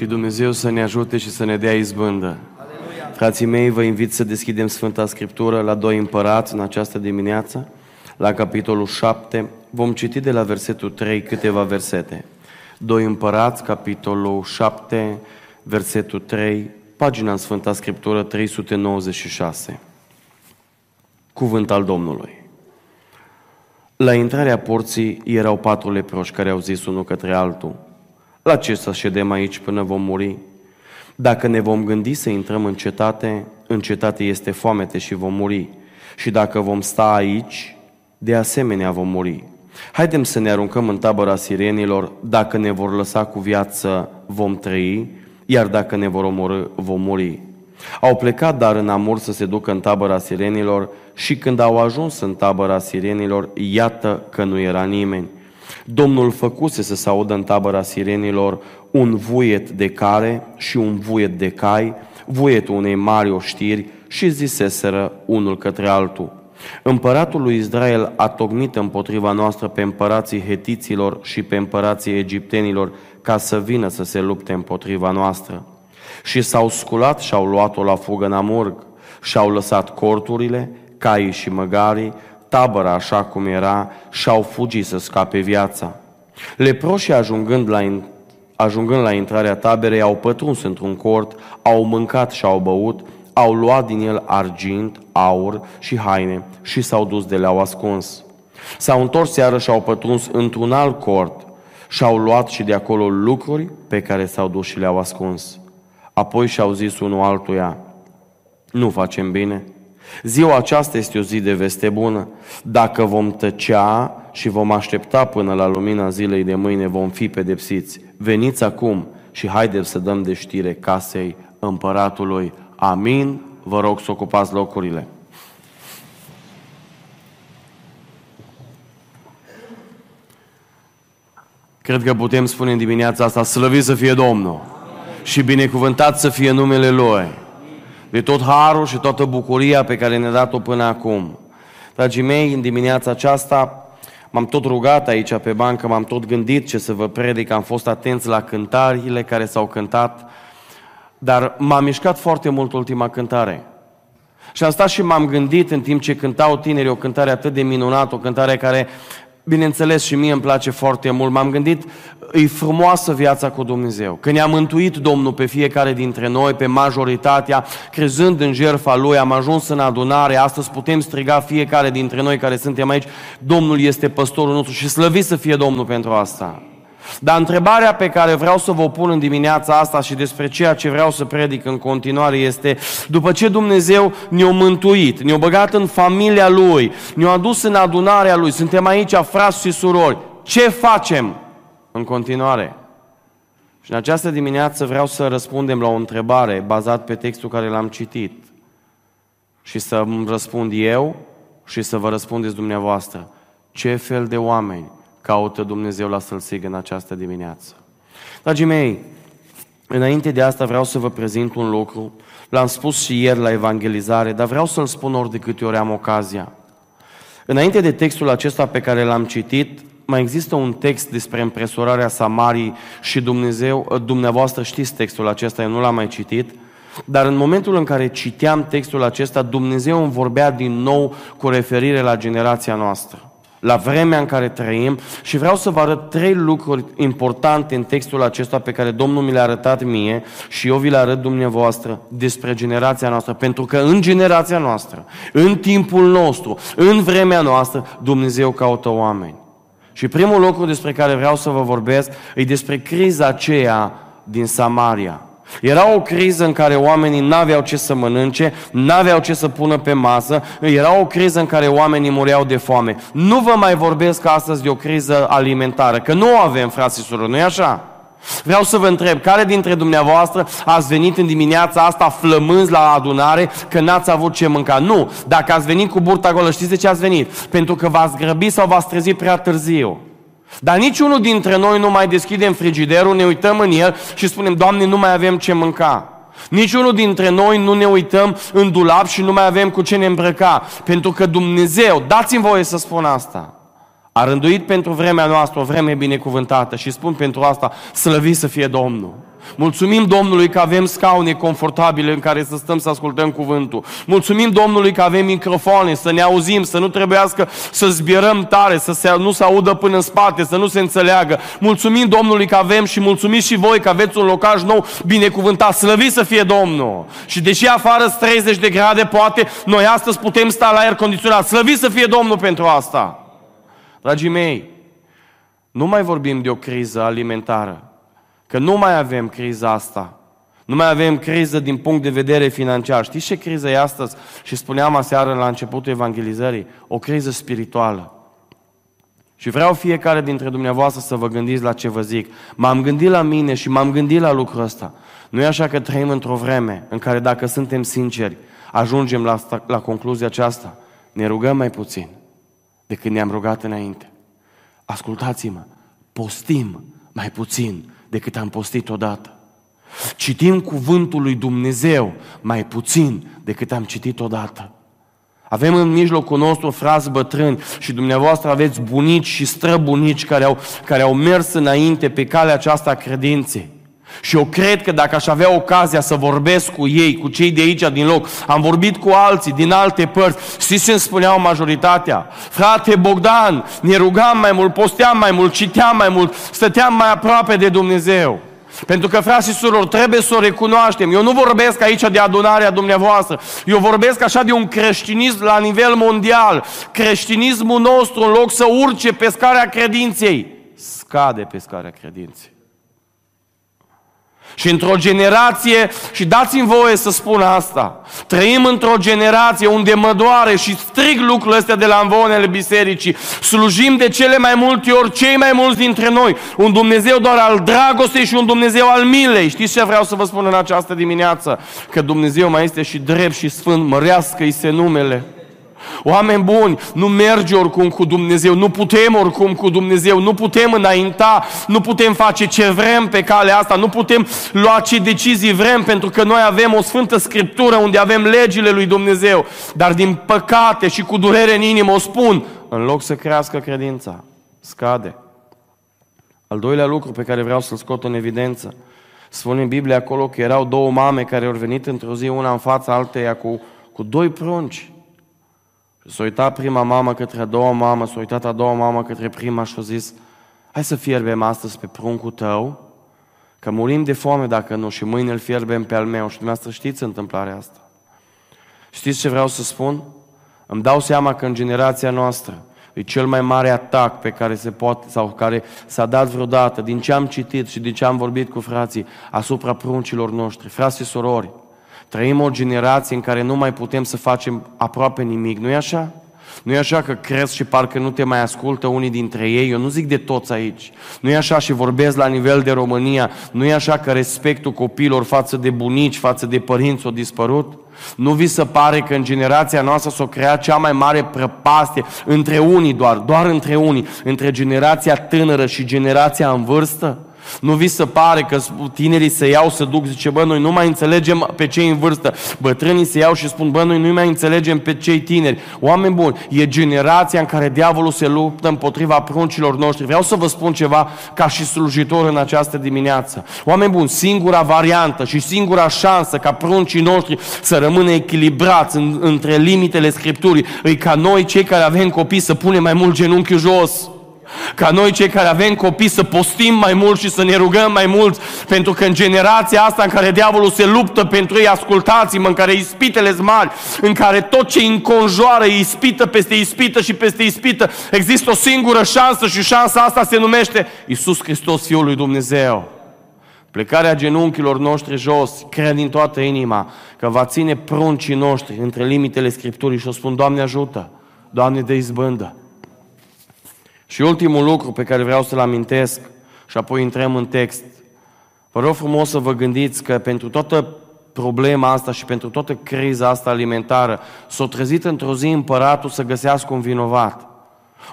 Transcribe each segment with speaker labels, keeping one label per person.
Speaker 1: și Dumnezeu să ne ajute și să ne dea izbândă. Frații mei, vă invit să deschidem Sfânta Scriptură la doi împărați în această dimineață, la capitolul 7. Vom citi de la versetul 3 câteva versete. Doi împărați, capitolul 7, versetul 3, pagina în Sfânta Scriptură 396. Cuvânt al Domnului. La intrarea porții erau patru leproși care au zis unul către altul, La ce să ședem aici până vom muri? Dacă ne vom gândi să intrăm în cetate, în cetate este foamete și vom muri. Și dacă vom sta aici, de asemenea vom muri. Haidem să ne aruncăm în tabăra sirenilor, dacă ne vor lăsa cu viață, vom trăi, iar dacă ne vor omorâ, vom muri. Au plecat dar în amur să se ducă în tabăra sirenilor și când au ajuns în tabăra sirenilor, iată că nu era nimeni. Domnul făcuse să se audă în tabăra sirenilor un vuiet de care și un vuiet de cai, vuietul unei mari oștiri și ziseseră unul către altul. Împăratul lui Israel a tocmit împotriva noastră pe împărații hetiților și pe împărații egiptenilor ca să vină să se lupte împotriva noastră. Și s-au sculat și au luat-o la fugă în amurg și au lăsat corturile, caii și măgarii, tabăra așa cum era și au fugit să scape viața. Leproșii ajungând la, ajungând la intrarea taberei au pătruns într-un cort, au mâncat și au băut, au luat din el argint, aur și haine și s-au dus de le-au ascuns. S-au întors seară și au pătruns într-un alt cort și au luat și de acolo lucruri pe care s-au dus și le-au ascuns. Apoi și-au zis unul altuia, nu facem bine. Ziua aceasta este o zi de veste bună. Dacă vom tăcea și vom aștepta până la lumina zilei de mâine, vom fi pedepsiți. Veniți acum și haideți să dăm de știre casei împăratului. Amin. Vă rog să ocupați locurile. Cred că putem spune în dimineața asta, slăvit să fie Domnul și binecuvântat să fie numele Lui. De tot harul și toată bucuria pe care ne-a dat-o până acum. Dragii mei, în dimineața aceasta m-am tot rugat aici pe bancă, m-am tot gândit ce să vă predic, am fost atenți la cântările care s-au cântat, dar m-a mișcat foarte mult ultima cântare. Și am stat și m-am gândit în timp ce cântau tinerii o cântare atât de minunată, o cântare care Bineînțeles și mie îmi place foarte mult. M-am gândit, e frumoasă viața cu Dumnezeu. Că ne-a mântuit Domnul pe fiecare dintre noi, pe majoritatea, crezând în jertfa Lui, am ajuns în adunare, astăzi putem striga fiecare dintre noi care suntem aici, Domnul este păstorul nostru și slăvit să fie Domnul pentru asta. Dar întrebarea pe care vreau să vă pun în dimineața asta și despre ceea ce vreau să predic în continuare este, după ce Dumnezeu ne-a mântuit, ne-a băgat în familia Lui, ne-a adus în adunarea Lui, suntem aici frați și surori, ce facem în continuare? Și în această dimineață vreau să răspundem la o întrebare bazat pe textul care l-am citit și să îmi răspund eu și să vă răspundeți dumneavoastră. Ce fel de oameni caută Dumnezeu la sălsigă în această dimineață. Dragii mei, înainte de asta vreau să vă prezint un lucru. L-am spus și ieri la evangelizare, dar vreau să-l spun ori de câte ori am ocazia. Înainte de textul acesta pe care l-am citit, mai există un text despre împresurarea Samarii și Dumnezeu, dumneavoastră știți textul acesta, eu nu l-am mai citit, dar în momentul în care citeam textul acesta, Dumnezeu îmi vorbea din nou cu referire la generația noastră la vremea în care trăim și vreau să vă arăt trei lucruri importante în textul acesta pe care Domnul mi le-a arătat mie și eu vi le arăt dumneavoastră despre generația noastră. Pentru că în generația noastră, în timpul nostru, în vremea noastră, Dumnezeu caută oameni. Și primul lucru despre care vreau să vă vorbesc e despre criza aceea din Samaria. Era o criză în care oamenii n-aveau ce să mănânce, n-aveau ce să pună pe masă, era o criză în care oamenii mureau de foame. Nu vă mai vorbesc astăzi de o criză alimentară, că nu o avem, frații și nu-i așa? Vreau să vă întreb, care dintre dumneavoastră ați venit în dimineața asta flămânzi la adunare că n-ați avut ce mânca? Nu! Dacă ați venit cu burta golă, știți de ce ați venit? Pentru că v-ați grăbit sau v-ați trezit prea târziu. Dar niciunul dintre noi nu mai deschidem frigiderul, ne uităm în el și spunem, Doamne, nu mai avem ce mânca. Niciunul dintre noi nu ne uităm în dulap și nu mai avem cu ce ne îmbrăca. Pentru că Dumnezeu, dați-mi voie să spun asta, a rânduit pentru vremea noastră o vreme binecuvântată și spun pentru asta, slăvit să fie Domnul. Mulțumim Domnului că avem scaune confortabile în care să stăm să ascultăm cuvântul. Mulțumim Domnului că avem microfoane, să ne auzim, să nu trebuiască să zbierăm tare, să se, nu se audă până în spate, să nu se înțeleagă. Mulțumim Domnului că avem și mulțumiți și voi că aveți un locaj nou binecuvântat. Slăvit să fie Domnul! Și deși afară 30 de grade, poate noi astăzi putem sta la aer condiționat. Slăvit să fie Domnul pentru asta! Dragii mei, nu mai vorbim de o criză alimentară, că nu mai avem criza asta. Nu mai avem criză din punct de vedere financiar. Știți ce criză e astăzi? Și spuneam aseară la începutul evangelizării, o criză spirituală. Și vreau fiecare dintre dumneavoastră să vă gândiți la ce vă zic. M-am gândit la mine și m-am gândit la lucrul ăsta. Nu e așa că trăim într-o vreme în care dacă suntem sinceri, ajungem la, la concluzia aceasta. Ne rugăm mai puțin decât ne-am rugat înainte. Ascultați-mă, postim mai puțin decât am postit odată. Citim cuvântul lui Dumnezeu mai puțin decât am citit odată. Avem în mijlocul nostru frați bătrâni și dumneavoastră aveți bunici și străbunici care au, care au mers înainte pe calea aceasta a credinței. Și eu cred că dacă aș avea ocazia să vorbesc cu ei, cu cei de aici din loc, am vorbit cu alții din alte părți, știți ce îmi spuneau majoritatea? Frate Bogdan, ne rugam mai mult, posteam mai mult, citeam mai mult, stăteam mai aproape de Dumnezeu. Pentru că, frați și surori, trebuie să o recunoaștem. Eu nu vorbesc aici de adunarea dumneavoastră. Eu vorbesc așa de un creștinism la nivel mondial. Creștinismul nostru, în loc să urce pe scara credinței, scade pe scara credinței. Și într-o generație, și dați-mi voie să spun asta, trăim într-o generație unde mă doare și strig lucrurile astea de la învonele bisericii. Slujim de cele mai multe ori cei mai mulți dintre noi. Un Dumnezeu doar al dragostei și un Dumnezeu al milei. Știți ce vreau să vă spun în această dimineață? Că Dumnezeu mai este și drept și sfânt, mărească-i se numele. Oameni buni, nu merge oricum cu Dumnezeu, nu putem oricum cu Dumnezeu, nu putem înainta, nu putem face ce vrem pe calea asta, nu putem lua ce decizii vrem, pentru că noi avem o sfântă scriptură unde avem legile lui Dumnezeu. Dar din păcate și cu durere în inimă o spun, în loc să crească credința, scade. Al doilea lucru pe care vreau să-l scot în evidență, spune în Biblie acolo că erau două mame care au venit într-o zi, una în fața alteia cu, cu doi prunci. S-a uitat prima mamă către a doua mamă, s-a uitat a doua mamă către prima și a zis, hai să fierbem astăzi pe pruncul tău, că murim de foame dacă nu și mâine îl fierbem pe al meu. Și dumneavoastră știți întâmplarea asta. Știți ce vreau să spun? Îmi dau seama că în generația noastră e cel mai mare atac pe care se poate sau care s-a dat vreodată din ce am citit și din ce am vorbit cu frații asupra pruncilor noștri, frați și sorori. Trăim o generație în care nu mai putem să facem aproape nimic, nu-i așa? Nu e așa că crezi și parcă nu te mai ascultă unii dintre ei? Eu nu zic de toți aici. Nu e așa și vorbesc la nivel de România. Nu e așa că respectul copiilor față de bunici, față de părinți a dispărut? Nu vi se pare că în generația noastră s-a creat cea mai mare prăpastie între unii doar, doar între unii, între generația tânără și generația în vârstă? Nu vi se pare că tinerii se iau să duc, zice, bă, noi nu mai înțelegem pe cei în vârstă. Bătrânii se iau și spun, bă, noi nu mai înțelegem pe cei tineri. Oameni buni, e generația în care diavolul se luptă împotriva pruncilor noștri. Vreau să vă spun ceva ca și slujitor în această dimineață. Oameni buni, singura variantă și singura șansă ca pruncii noștri să rămână echilibrați în, între limitele Scripturii, e ca noi, cei care avem copii, să punem mai mult genunchiul jos. Ca noi cei care avem copii să postim mai mult și să ne rugăm mai mult, pentru că în generația asta în care diavolul se luptă pentru ei, ascultați-mă, în care ispitele mari, în care tot ce înconjoară e ispită peste ispită și peste ispită, există o singură șansă și șansa asta se numește Iisus Hristos, Fiul lui Dumnezeu. Plecarea genunchilor noștri jos, cred din toată inima că va ține pruncii noștri între limitele Scripturii și o spun, Doamne ajută, Doamne de izbândă. Și ultimul lucru pe care vreau să-l amintesc și apoi intrăm în text. Vă rog frumos să vă gândiți că pentru toată problema asta și pentru toată criza asta alimentară s-a trezit într-o zi împăratul să găsească un vinovat.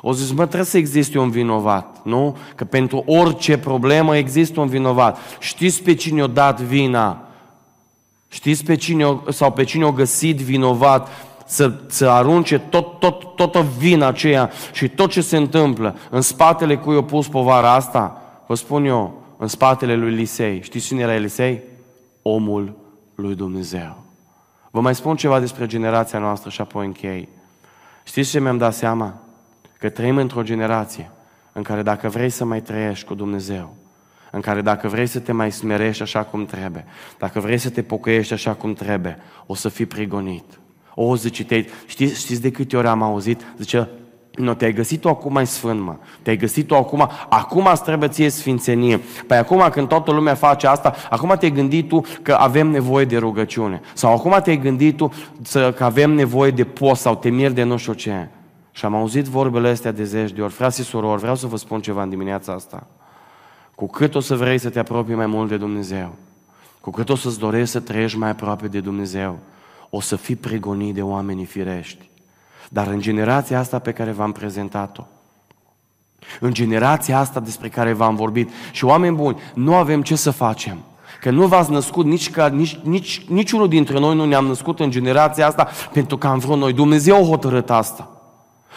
Speaker 1: O zis, mă, trebuie să existe un vinovat, nu? Că pentru orice problemă există un vinovat. Știți pe cine o dat vina? Știți pe cine o, sau pe cine o găsit vinovat să, să arunce tot, tot, toată vina aceea și tot ce se întâmplă în spatele cui a pus povara asta, vă spun eu, în spatele lui Elisei. Știți cine era Elisei? Omul lui Dumnezeu. Vă mai spun ceva despre generația noastră și apoi închei. Știți ce mi-am dat seama? Că trăim într-o generație în care dacă vrei să mai trăiești cu Dumnezeu, în care dacă vrei să te mai smerești așa cum trebuie, dacă vrei să te pocăiești așa cum trebuie, o să fii prigonit. O, zice, te știți, știți de câte ori am auzit? Zice, nu, te-ai găsit tu acum mai sfânt, mă. Te-ai găsit tu acum, acum îți trebuie ție sfințenie. Păi acum când toată lumea face asta, acum te-ai gândit tu că avem nevoie de rugăciune. Sau acum te-ai gândit tu să, că avem nevoie de post sau te miri de nu știu ce. Și am auzit vorbele astea de zeci de ori. Frații surori, vreau să vă spun ceva în dimineața asta. Cu cât o să vrei să te apropii mai mult de Dumnezeu, cu cât o să-ți dorești să trăiești mai aproape de Dumnezeu, o să fii pregonit de oamenii firești. Dar în generația asta pe care v-am prezentat-o, în generația asta despre care v-am vorbit, și oameni buni, nu avem ce să facem. Că nu v-ați născut, nici, ca, nici, nici, niciunul dintre noi nu ne-am născut în generația asta pentru că am vrut noi. Dumnezeu a hotărât asta.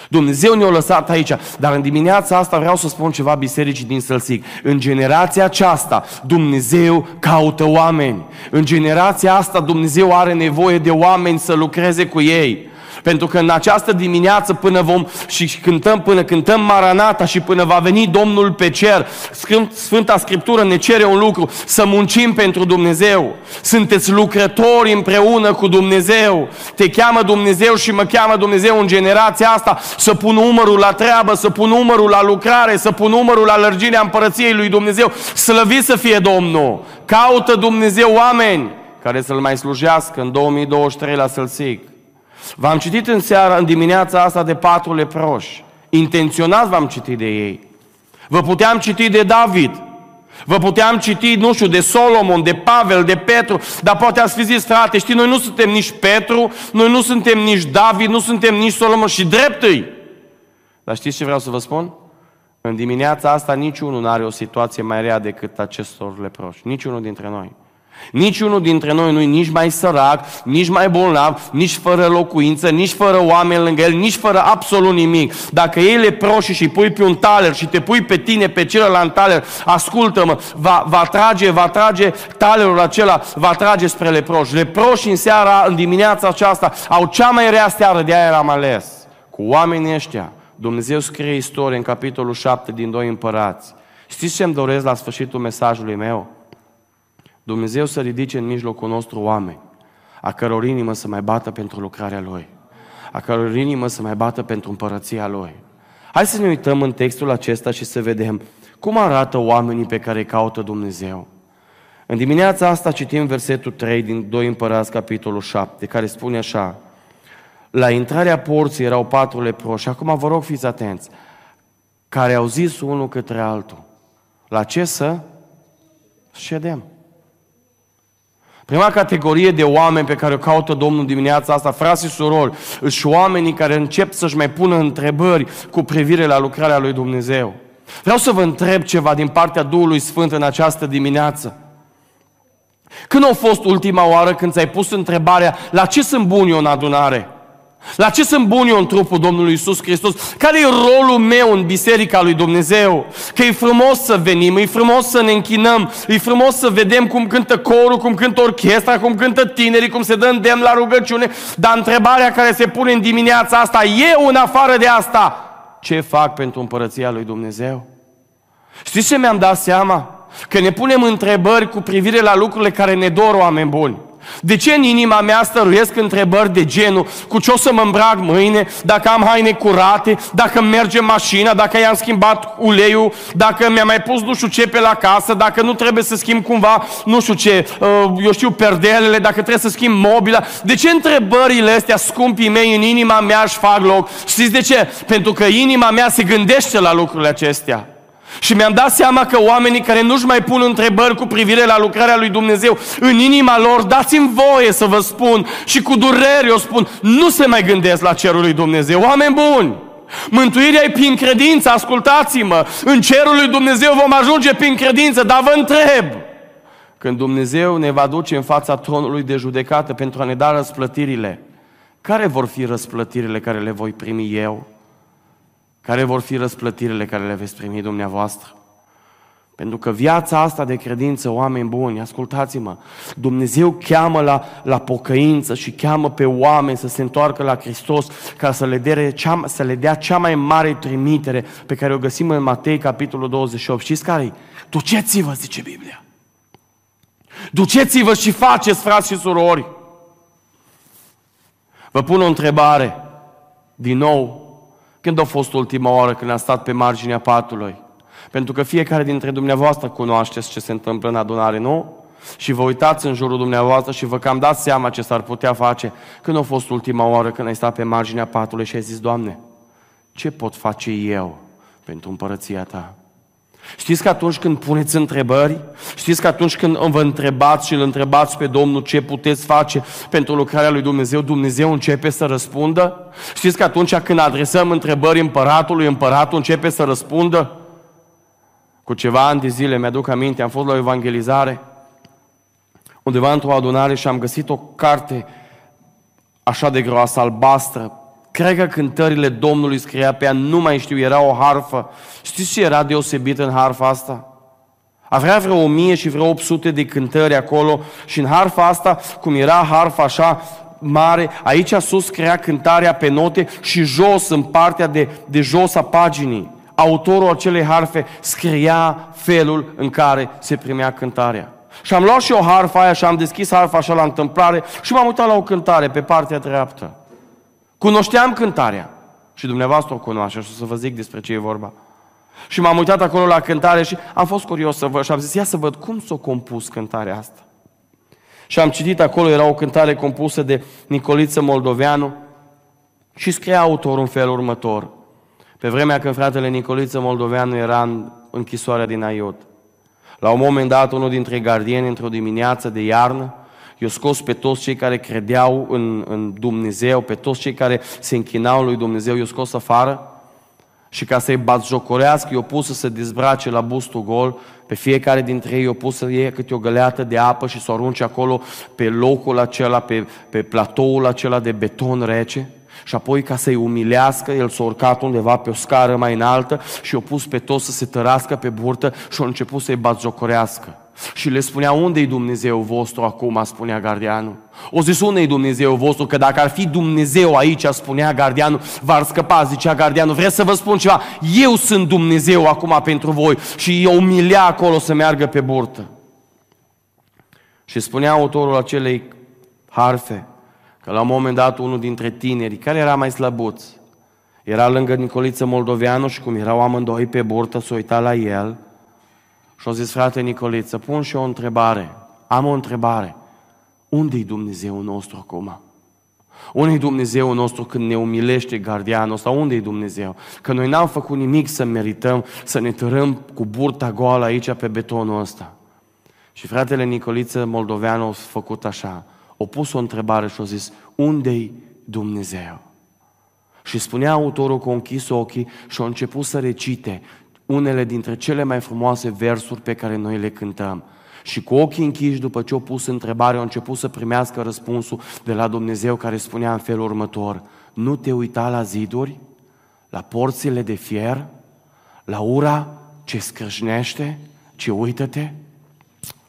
Speaker 1: Dumnezeu ne-a lăsat aici, dar în dimineața asta vreau să spun ceva bisericii din Sălsic. În generația aceasta Dumnezeu caută oameni. În generația asta Dumnezeu are nevoie de oameni să lucreze cu ei. Pentru că în această dimineață până vom și cântăm, până cântăm Maranata și până va veni Domnul pe cer, Sfânta Scriptură ne cere un lucru, să muncim pentru Dumnezeu. Sunteți lucrători împreună cu Dumnezeu. Te cheamă Dumnezeu și mă cheamă Dumnezeu în generația asta să pun umărul la treabă, să pun umărul la lucrare, să pun umărul la lărgirea împărăției lui Dumnezeu. Slăvit să fie Domnul! Caută Dumnezeu oameni care să-L mai slujească în 2023 la Sălsic. V-am citit în seara, în dimineața asta de patru leproși. Intenționat v-am citit de ei. Vă puteam citi de David. Vă puteam citi, nu știu, de Solomon, de Pavel, de Petru, dar poate ați fi zis, frate, știi, noi nu suntem nici Petru, noi nu suntem nici David, nu suntem nici Solomon și dreptăi. Dar știți ce vreau să vă spun? În dimineața asta niciunul nu are o situație mai rea decât acestor leproși. Niciunul dintre noi. Niciunul dintre noi nu e nici mai sărac, nici mai bolnav, nici fără locuință, nici fără oameni lângă el, nici fără absolut nimic. Dacă ei le proșii și pui pe un taler și te pui pe tine, pe celălalt taler, ascultă-mă, va, va trage, va trage talerul acela, va trage spre leproși. Leproși în seara, în dimineața aceasta, au cea mai rea seară, de aia am ales. Cu oamenii ăștia, Dumnezeu scrie istorie în capitolul 7 din Doi Împărați. Știți ce îmi doresc la sfârșitul mesajului meu? Dumnezeu să ridice în mijlocul nostru oameni, a căror inimă să mai bată pentru lucrarea Lui, a căror inimă să mai bată pentru împărăția Lui. Hai să ne uităm în textul acesta și să vedem cum arată oamenii pe care îi caută Dumnezeu. În dimineața asta citim versetul 3 din 2 Împărați, capitolul 7, care spune așa, la intrarea porții erau patru leproși. Acum vă rog fiți atenți. Care au zis unul către altul. La ce să ședem? Prima categorie de oameni pe care o caută Domnul dimineața asta, frații și surori, și oamenii care încep să-și mai pună întrebări cu privire la lucrarea lui Dumnezeu. Vreau să vă întreb ceva din partea Duhului Sfânt în această dimineață. Când a fost ultima oară când ți-ai pus întrebarea la ce sunt buni eu în adunare? La ce sunt bun eu în trupul Domnului Isus Hristos? Care e rolul meu în Biserica lui Dumnezeu? Că e frumos să venim, e frumos să ne închinăm, e frumos să vedem cum cântă corul, cum cântă orchestra, cum cântă tinerii, cum se dă îndemn la rugăciune. Dar întrebarea care se pune în dimineața asta, eu în afară de asta, ce fac pentru împărăția lui Dumnezeu? Știți ce mi-am dat seama? Că ne punem întrebări cu privire la lucrurile care ne dor oameni buni. De ce în inima mea stăruiesc întrebări de genul cu ce o să mă îmbrac mâine, dacă am haine curate, dacă merge mașina, dacă i-am schimbat uleiul, dacă mi-a mai pus nu știu ce pe la casă, dacă nu trebuie să schimb cumva nu știu ce, uh, eu știu, perdelele, dacă trebuie să schimb mobila. De ce întrebările astea, scumpii mei, în inima mea își fac loc? Știți de ce? Pentru că inima mea se gândește la lucrurile acestea. Și mi-am dat seama că oamenii care nu-și mai pun întrebări cu privire la lucrarea lui Dumnezeu în inima lor, dați-mi voie să vă spun și cu durere o spun, nu se mai gândesc la cerul lui Dumnezeu. Oameni buni! Mântuirea e prin credință, ascultați-mă! În cerul lui Dumnezeu vom ajunge prin credință, dar vă întreb! Când Dumnezeu ne va duce în fața tronului de judecată pentru a ne da răsplătirile, care vor fi răsplătirile care le voi primi eu? Care vor fi răsplătirile care le veți primi dumneavoastră? Pentru că viața asta de credință, oameni buni, ascultați-mă, Dumnezeu cheamă la, la pocăință și cheamă pe oameni să se întoarcă la Hristos ca să le, dea cea, să le dea cea mai mare trimitere pe care o găsim în Matei, capitolul 28. Știți care Duceți-vă, zice Biblia. Duceți-vă și faceți, frați și surori. Vă pun o întrebare. Din nou, când a fost ultima oară când a stat pe marginea patului? Pentru că fiecare dintre dumneavoastră cunoașteți ce se întâmplă în adunare, nu? Și vă uitați în jurul dumneavoastră și vă cam dați seama ce s-ar putea face când a fost ultima oară când ai stat pe marginea patului și ai zis, Doamne, ce pot face eu pentru împărăția Ta? Știți că atunci când puneți întrebări, știți că atunci când vă întrebați și îl întrebați pe Domnul ce puteți face pentru lucrarea lui Dumnezeu, Dumnezeu începe să răspundă? Știți că atunci când adresăm întrebări împăratului, împăratul începe să răspundă? Cu ceva ani de zile, mi-aduc aminte, am fost la o evangelizare, undeva într-o adunare și am găsit o carte așa de groasă, albastră. Cred că cântările Domnului scria pe ea, nu mai știu, era o harfă. Știți ce era deosebit în harfa asta? Avea vreo 1000 și vreo 800 de cântări acolo și în harfa asta, cum era harfa așa mare, aici sus crea cântarea pe note și jos, în partea de, de jos a paginii autorul acelei harfe scria felul în care se primea cântarea. Și am luat și o harfă aia și am deschis harfa așa la întâmplare și m-am uitat la o cântare pe partea dreaptă. Cunoșteam cântarea. Și dumneavoastră o cunoaște și o să vă zic despre ce e vorba. Și m-am uitat acolo la cântare și am fost curios să văd și am zis, ia să văd cum s-a compus cântarea asta. Și am citit acolo, era o cântare compusă de Nicoliță Moldoveanu și scria autorul în felul următor. Pe vremea când fratele Nicoliță Moldoveanu era în închisoarea din Aiot. La un moment dat, unul dintre gardieni, într-o dimineață de iarnă, i-a scos pe toți cei care credeau în, în Dumnezeu, pe toți cei care se închinau lui Dumnezeu, i-a scos afară. Și ca să-i batjocorească, i-a pus să se dezbrace la bustul gol, pe fiecare dintre ei i-a pus să iei câte o găleată de apă și să o arunce acolo pe locul acela, pe, pe platoul acela de beton rece. Și apoi ca să-i umilească, el s-a urcat undeva pe o scară mai înaltă și i-a pus pe toți să se tărască pe burtă și a început să-i batjocorească. Și le spunea, unde-i Dumnezeu vostru acum, spunea gardianul. O zis, unde-i Dumnezeu vostru? Că dacă ar fi Dumnezeu aici, spunea gardianul, v-ar scăpa, zicea gardianul. Vreau să vă spun ceva, eu sunt Dumnezeu acum pentru voi. Și eu umilea acolo să meargă pe burtă. Și spunea autorul acelei harfe, că la un moment dat unul dintre tineri, care era mai slăbuț, era lângă Nicoliță Moldoveanu și cum erau amândoi pe burtă, s-a uitat la el și a zis, frate Nicoliță, pun și o întrebare. Am o întrebare. Unde-i Dumnezeu nostru acum? Unde-i Dumnezeu nostru când ne umilește gardianul ăsta? Unde-i Dumnezeu? Că noi n-am făcut nimic să merităm să ne tărâm cu burta goală aici pe betonul ăsta. Și fratele Nicoliță Moldoveanu a făcut așa o pus o întrebare și a zis, unde-i Dumnezeu? Și spunea autorul că a închis ochii și a început să recite unele dintre cele mai frumoase versuri pe care noi le cântăm. Și cu ochii închiși, după ce a pus întrebarea, a început să primească răspunsul de la Dumnezeu care spunea în felul următor, nu te uita la ziduri, la porțile de fier, la ura ce scrâșnește, ci uită-te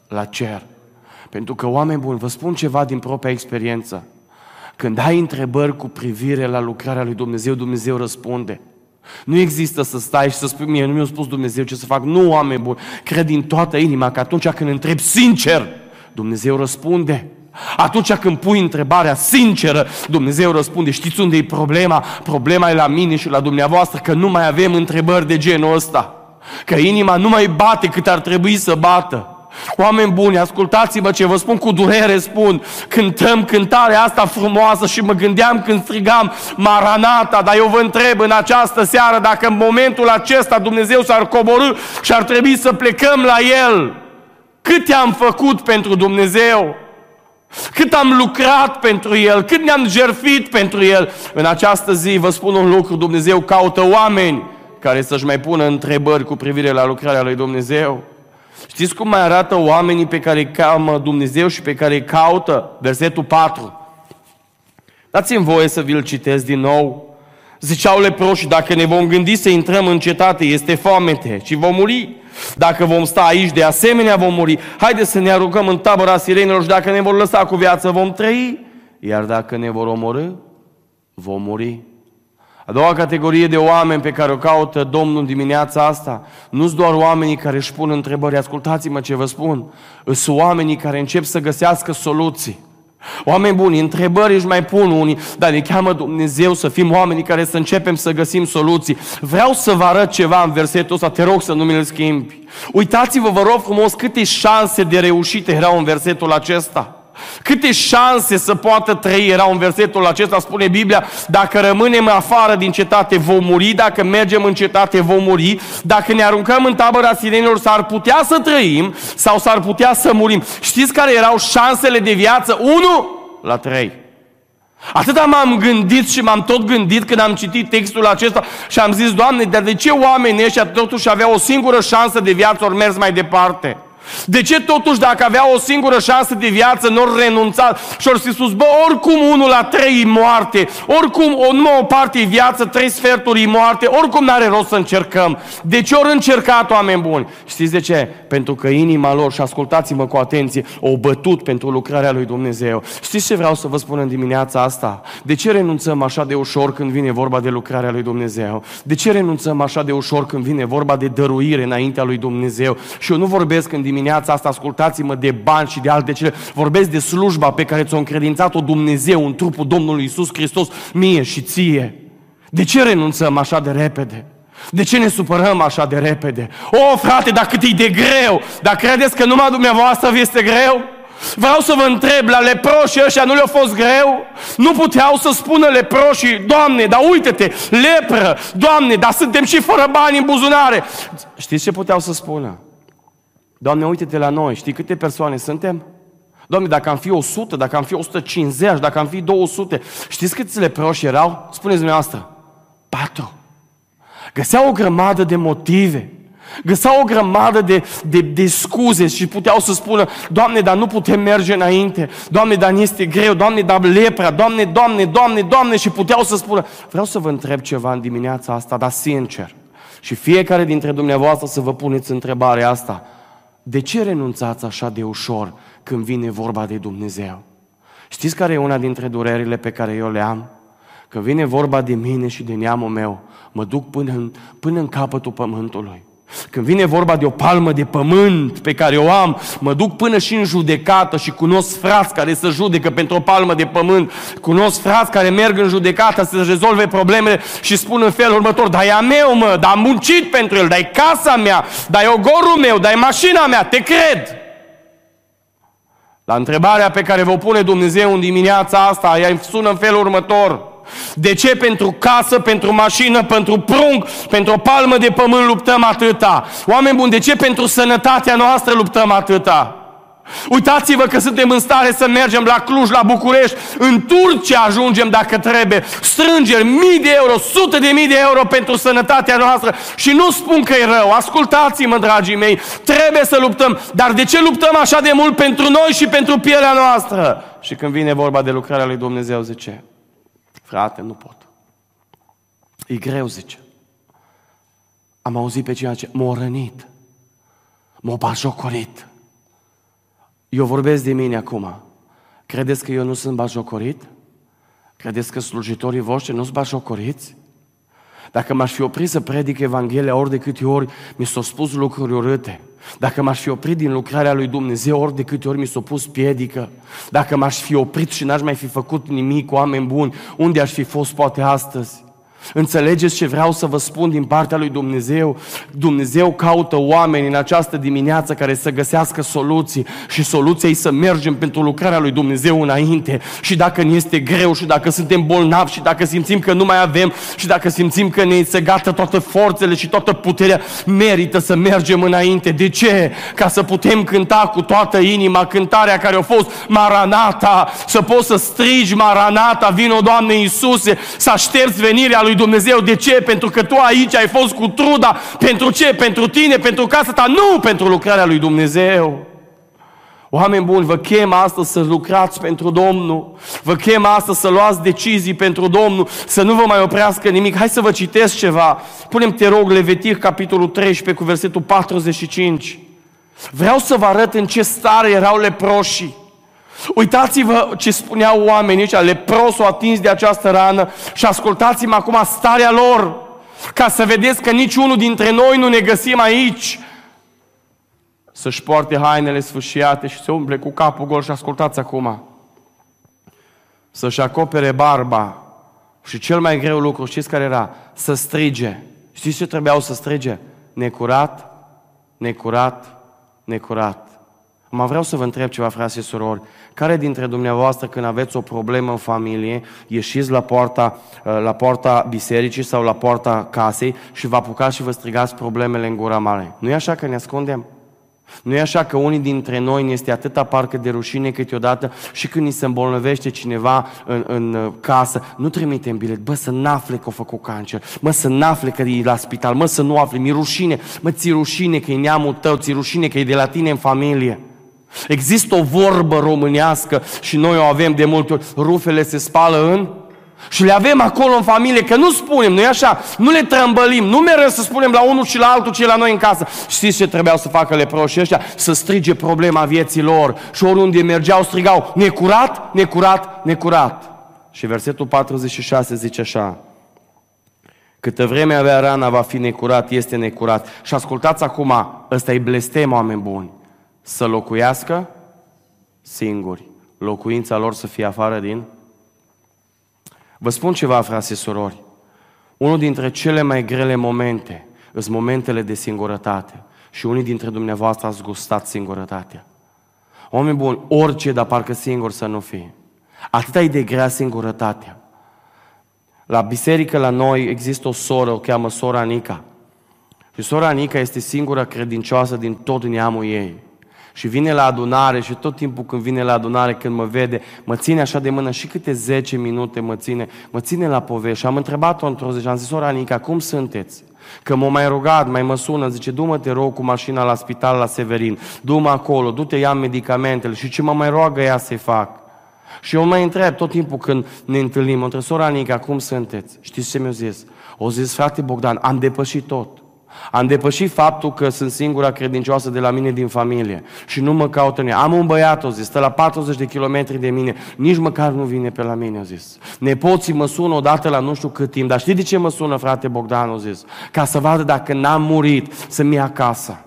Speaker 1: la cer. Pentru că, oameni buni, vă spun ceva din propria experiență. Când ai întrebări cu privire la lucrarea lui Dumnezeu, Dumnezeu răspunde. Nu există să stai și să spui mie, nu mi-a spus Dumnezeu ce să fac. Nu, oameni buni, cred din toată inima că atunci când întreb sincer, Dumnezeu răspunde. Atunci când pui întrebarea sinceră, Dumnezeu răspunde. Știți unde e problema? Problema e la mine și la dumneavoastră, că nu mai avem întrebări de genul ăsta. Că inima nu mai bate cât ar trebui să bată. Oameni buni, ascultați-mă ce vă spun cu durere, spun, cântăm cântarea asta frumoasă și mă gândeam când strigam Maranata, dar eu vă întreb în această seară dacă în momentul acesta Dumnezeu s-ar coborâ și ar trebui să plecăm la El. Cât am făcut pentru Dumnezeu? Cât am lucrat pentru El, cât ne-am jerfit pentru El. În această zi vă spun un lucru, Dumnezeu caută oameni care să-și mai pună întrebări cu privire la lucrarea lui Dumnezeu. Știți cum mai arată oamenii pe care îi cheamă Dumnezeu și pe care îi caută? Versetul 4. Dați-mi voie să vi-l citesc din nou. Ziceau leproși, dacă ne vom gândi să intrăm în cetate, este foamete și vom muri. Dacă vom sta aici, de asemenea vom muri. Haideți să ne aruncăm în tabăra sirenilor și dacă ne vor lăsa cu viață, vom trăi. Iar dacă ne vor omorâ, vom muri. A doua categorie de oameni pe care o caută Domnul dimineața asta, nu sunt doar oamenii care își pun întrebări, ascultați-mă ce vă spun, sunt oamenii care încep să găsească soluții. Oameni buni, întrebări își mai pun unii, dar ne cheamă Dumnezeu să fim oamenii care să începem să găsim soluții. Vreau să vă arăt ceva în versetul ăsta, te rog să nu mi-l schimbi. Uitați-vă, vă rog frumos, câte șanse de reușite erau în versetul acesta. Câte șanse să poată trăi erau în versetul acesta, spune Biblia, dacă rămânem afară din cetate vom muri, dacă mergem în cetate vom muri, dacă ne aruncăm în tabăra sirenilor s-ar putea să trăim sau s-ar putea să murim. Știți care erau șansele de viață? 1 la 3. Atâta m-am gândit și m-am tot gândit când am citit textul acesta și am zis, Doamne, dar de ce oamenii ăștia totuși aveau o singură șansă de viață ori mers mai departe? De ce totuși dacă avea o singură șansă de viață nu ori renunțat și ori spus, bă, oricum unul la trei e moarte, oricum o, numai o parte e viață, trei sferturi e moarte, oricum n-are rost să încercăm. De ce ori încercat oameni buni? Știți de ce? Pentru că inima lor, și ascultați-mă cu atenție, o bătut pentru lucrarea lui Dumnezeu. Știți ce vreau să vă spun în dimineața asta? De ce renunțăm așa de ușor când vine vorba de lucrarea lui Dumnezeu? De ce renunțăm așa de ușor când vine vorba de dăruire înaintea lui Dumnezeu? Și eu nu vorbesc în dimineața asta, ascultați-mă, de bani și de alte cele. Vorbesc de slujba pe care ți-o încredințat-o Dumnezeu în trupul Domnului Isus Hristos, mie și ție. De ce renunțăm așa de repede? De ce ne supărăm așa de repede? O, frate, dar cât e de greu! Dar credeți că numai dumneavoastră vi este greu? Vreau să vă întreb, la leproșii ăștia nu le-a fost greu? Nu puteau să spună leproșii, Doamne, dar uite-te, lepră, Doamne, dar suntem și fără bani în buzunare. Știți ce puteau să spună? Doamne, uite-te la noi, știi câte persoane suntem? Doamne, dacă am fi 100, dacă am fi 150, dacă am fi 200, știți câți leproși erau? Spuneți dumneavoastră, patru. Găseau o grămadă de motive. Găseau o grămadă de, de, de scuze și puteau să spună, Doamne, dar nu putem merge înainte, Doamne, dar este greu, Doamne, dar lepra, Doamne, Doamne, Doamne, Doamne și puteau să spună, vreau să vă întreb ceva în dimineața asta, dar sincer. Și fiecare dintre dumneavoastră să vă puneți întrebarea asta. De ce renunțați așa de ușor când vine vorba de Dumnezeu? Știți care e una dintre durerile pe care eu le am? Când vine vorba de mine și de neamul meu, mă duc până în, până în capătul pământului. Când vine vorba de o palmă de pământ pe care o am, mă duc până și în judecată și cunosc frați care să judecă pentru o palmă de pământ, cunosc frați care merg în judecată să rezolve problemele și spun în felul următor, dar e a meu, mă, dar am muncit pentru el, dar e casa mea, dar e ogorul meu, dar e mașina mea, te cred. La întrebarea pe care vă pune Dumnezeu în dimineața asta, ea sună în felul următor – de ce? Pentru casă, pentru mașină, pentru prunc, pentru o palmă de pământ luptăm atâta? Oameni buni, de ce pentru sănătatea noastră luptăm atâta? Uitați-vă că suntem în stare să mergem la Cluj, la București, în Turcia ajungem dacă trebuie, strângeri, mii de euro, sute de mii de euro pentru sănătatea noastră. Și nu spun că e rău, ascultați-mă dragii mei, trebuie să luptăm, dar de ce luptăm așa de mult pentru noi și pentru pielea noastră? Și când vine vorba de lucrarea lui Dumnezeu, zice, Frate, nu pot. E greu, zice. Am auzit pe cineva ce m-a rănit. M-a bajocorit. Eu vorbesc de mine acum. Credeți că eu nu sunt bajocorit? Credeți că slujitorii voștri nu sunt bajocoriți? Dacă m-aș fi oprit să predic Evanghelia ori de câte ori mi s-au spus lucruri urâte, dacă m-aș fi oprit din lucrarea lui Dumnezeu ori de câte ori mi s-a pus piedică, dacă m-aș fi oprit și n-aș mai fi făcut nimic cu oameni buni, unde aș fi fost poate astăzi? Înțelegeți ce vreau să vă spun din partea lui Dumnezeu? Dumnezeu caută oameni în această dimineață care să găsească soluții și soluția e să mergem pentru lucrarea lui Dumnezeu înainte. Și dacă ne este greu și dacă suntem bolnavi și dacă simțim că nu mai avem și dacă simțim că ne se gata toate forțele și toată puterea, merită să mergem înainte. De ce? Ca să putem cânta cu toată inima cântarea care a fost Maranata, să poți să strigi Maranata, vino Doamne Iisuse, să aștepți venirea lui lui Dumnezeu. De ce? Pentru că tu aici ai fost cu truda. Pentru ce? Pentru tine, pentru casa ta, nu pentru lucrarea lui Dumnezeu. Oameni buni, vă chem astăzi să lucrați pentru Domnul. Vă chem astăzi să luați decizii pentru Domnul, să nu vă mai oprească nimic. Hai să vă citesc ceva. Punem, te rog, Levitic, capitolul 13, cu versetul 45. Vreau să vă arăt în ce stare erau leproșii. Uitați-vă ce spuneau oamenii ăștia, leprosul atins de această rană și ascultați-mă acum starea lor, ca să vedeți că niciunul dintre noi nu ne găsim aici să-și poarte hainele sfâșiate și se umple cu capul gol și ascultați acum. Să-și acopere barba și cel mai greu lucru, știți care era? Să strige. Știți ce trebuiau să strige? Necurat, necurat, necurat. Mă vreau să vă întreb ceva, frate și surori. Care dintre dumneavoastră, când aveți o problemă în familie, ieșiți la poarta, la poarta bisericii sau la poarta casei și vă apucați și vă strigați problemele în gura mare? Nu e așa că ne ascundem? Nu e așa că unii dintre noi ne este atâta parcă de rușine câteodată și când ni se îmbolnăvește cineva în, în uh, casă, nu trimitem bilet, bă, să n-afle că a făcut cancer, mă, să n-afle că e la spital, mă, să nu afle, mi rușine, mă, ți rușine că e neamul tău, ți rușine că e de la tine în familie. Există o vorbă românească și noi o avem de multe ori, rufele se spală în și le avem acolo în familie, că nu spunem, nu-i așa? Nu le trămbălim, nu mereu să spunem la unul și la altul ce la noi în casă. Știți ce trebuiau să facă leproșii ăștia? Să strige problema vieții lor. Și oriunde mergeau, strigau, necurat, necurat, necurat. Și versetul 46 zice așa, Câtă vreme avea rana va fi necurat, este necurat. Și ascultați acum, ăsta e blestem, oameni buni. Să locuiască singuri. Locuința lor să fie afară din Vă spun ceva, frate surori. Unul dintre cele mai grele momente sunt momentele de singurătate. Și unii dintre dumneavoastră ați gustat singurătatea. Oameni buni, orice, dar parcă singur să nu fie. Atâta e de grea singurătatea. La biserică la noi există o soră, o cheamă sora Nica. Și sora Nica este singura credincioasă din tot neamul ei. Și vine la adunare și tot timpul când vine la adunare, când mă vede, mă ține așa de mână și câte 10 minute mă ține, mă ține la povești. Și am întrebat-o într-o zi și am zis, ora Anica, cum sunteți? Că m-a mai rugat, mai mă sună, zice, du-mă te rog cu mașina la spital la Severin, du-mă acolo, du-te ia medicamentele și ce mă mai roagă ea să-i fac. Și eu mai întreb tot timpul când ne întâlnim, mă întreb, sora Anica, cum sunteți? Știți ce mi-a zis? O zis, frate Bogdan, am depășit tot. Am depășit faptul că sunt singura credincioasă de la mine din familie și nu mă caută mine. Am un băiat, o zis, stă la 40 de kilometri de mine, nici măcar nu vine pe la mine, o zis. Nepoții mă sună odată la nu știu cât timp, dar știi de ce mă sună, frate Bogdan, o zis? Ca să vadă dacă n-am murit, să-mi ia acasă.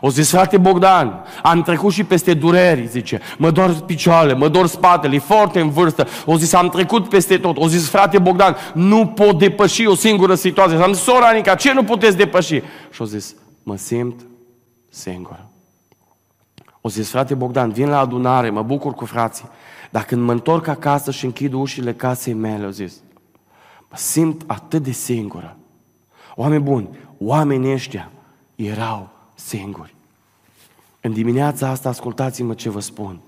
Speaker 1: O zis, frate Bogdan, am trecut și peste dureri, zice. Mă dor picioarele, mă dor spatele, e foarte în vârstă. O zis, am trecut peste tot. O zis, frate Bogdan, nu pot depăși o singură situație. Am zis, sora Anica, ce nu puteți depăși? Și o zis, mă simt singur. O zis, frate Bogdan, vin la adunare, mă bucur cu frații. Dar când mă întorc acasă și închid ușile casei mele, o zis, mă simt atât de singură. Oameni buni, oamenii ăștia erau singuri. În dimineața asta, ascultați-mă ce vă spun.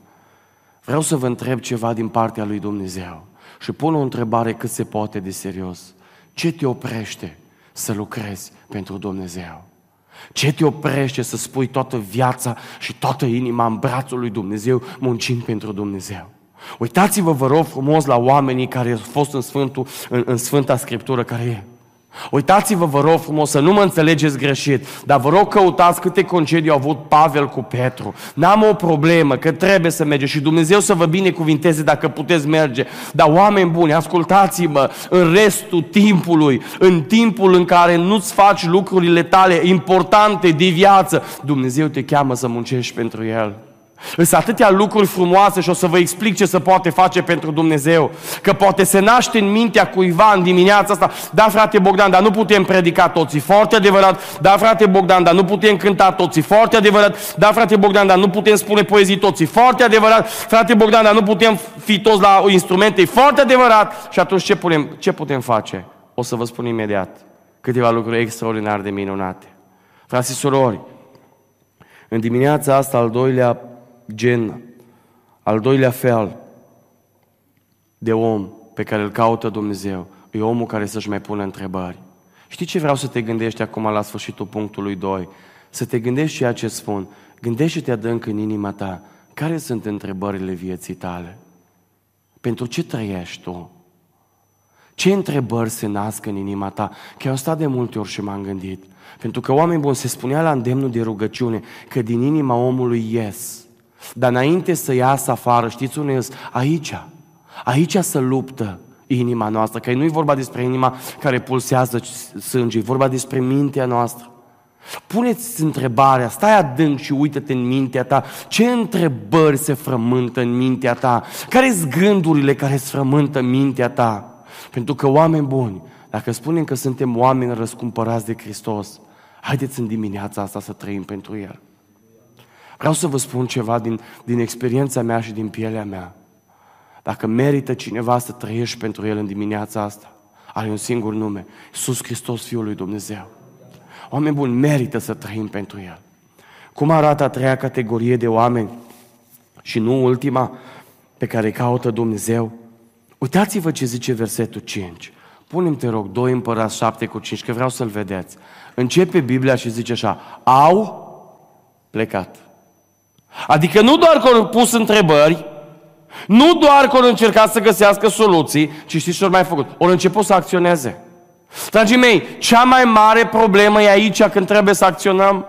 Speaker 1: Vreau să vă întreb ceva din partea lui Dumnezeu și pun o întrebare cât se poate de serios. Ce te oprește să lucrezi pentru Dumnezeu? Ce te oprește să spui toată viața și toată inima în brațul lui Dumnezeu, muncind pentru Dumnezeu? Uitați-vă, vă rog frumos, la oamenii care au fost în, Sfântul, în, în Sfânta Scriptură, care e Uitați-vă, vă rog frumos, să nu mă înțelegeți greșit, dar vă rog căutați câte concedii au avut Pavel cu Petru. N-am o problemă, că trebuie să merge și Dumnezeu să vă binecuvinteze dacă puteți merge. Dar oameni buni, ascultați-mă, în restul timpului, în timpul în care nu-ți faci lucrurile tale importante de viață, Dumnezeu te cheamă să muncești pentru El. Sunt atâtea lucruri frumoase și o să vă explic ce se poate face pentru Dumnezeu. Că poate se naște în mintea cuiva în dimineața asta. Da, frate Bogdan, dar nu putem predica toții. Foarte adevărat. Da, frate Bogdan, dar nu putem cânta toții. Foarte adevărat. Da, frate Bogdan, dar nu putem spune poezii toții. Foarte adevărat. Frate Bogdan, dar nu putem fi toți la instrumente. Foarte adevărat. Și atunci ce putem, ce putem face? O să vă spun imediat câteva lucruri extraordinar de minunate. Frații și surori, în dimineața asta, al doilea gen, al doilea fel de om pe care îl caută Dumnezeu, e omul care să-și mai pună întrebări. Știi ce vreau să te gândești acum la sfârșitul punctului 2? să te gândești ceea ce spun. Gândește-te adânc în inima ta. Care sunt întrebările vieții tale? Pentru ce trăiești tu? Ce întrebări se nasc în inima ta? Că eu am stat de multe ori și m-am gândit. Pentru că oameni buni se spunea la îndemnul de rugăciune că din inima omului ies. Dar înainte să iasă afară, știți unde ies? Aici. Aici să luptă inima noastră. Că nu e vorba despre inima care pulsează sânge, e vorba despre mintea noastră. Puneți întrebarea, stai adânc și uită-te în mintea ta, ce întrebări se frământă în mintea ta? Care sunt gândurile care se frământă în mintea ta? Pentru că oameni buni, dacă spunem că suntem oameni răscumpărați de Hristos, haideți în dimineața asta să trăim pentru El. Vreau să vă spun ceva din, din experiența mea și din pielea mea. Dacă merită cineva să trăiești pentru El în dimineața asta, are un singur nume, Iisus Hristos, Fiul lui Dumnezeu. Oameni buni, merită să trăim pentru El. Cum arată a treia categorie de oameni și nu ultima pe care caută Dumnezeu? Uitați-vă ce zice versetul 5. Punem, te rog, 2 împărați 7 cu 5, că vreau să-l vedeți. Începe Biblia și zice așa, au plecat. Adică nu doar că au pus întrebări, nu doar că au încercat să găsească soluții, ci știți ce au mai făcut? Au început să acționeze. Dragii mei, cea mai mare problemă e aici când trebuie să acționăm.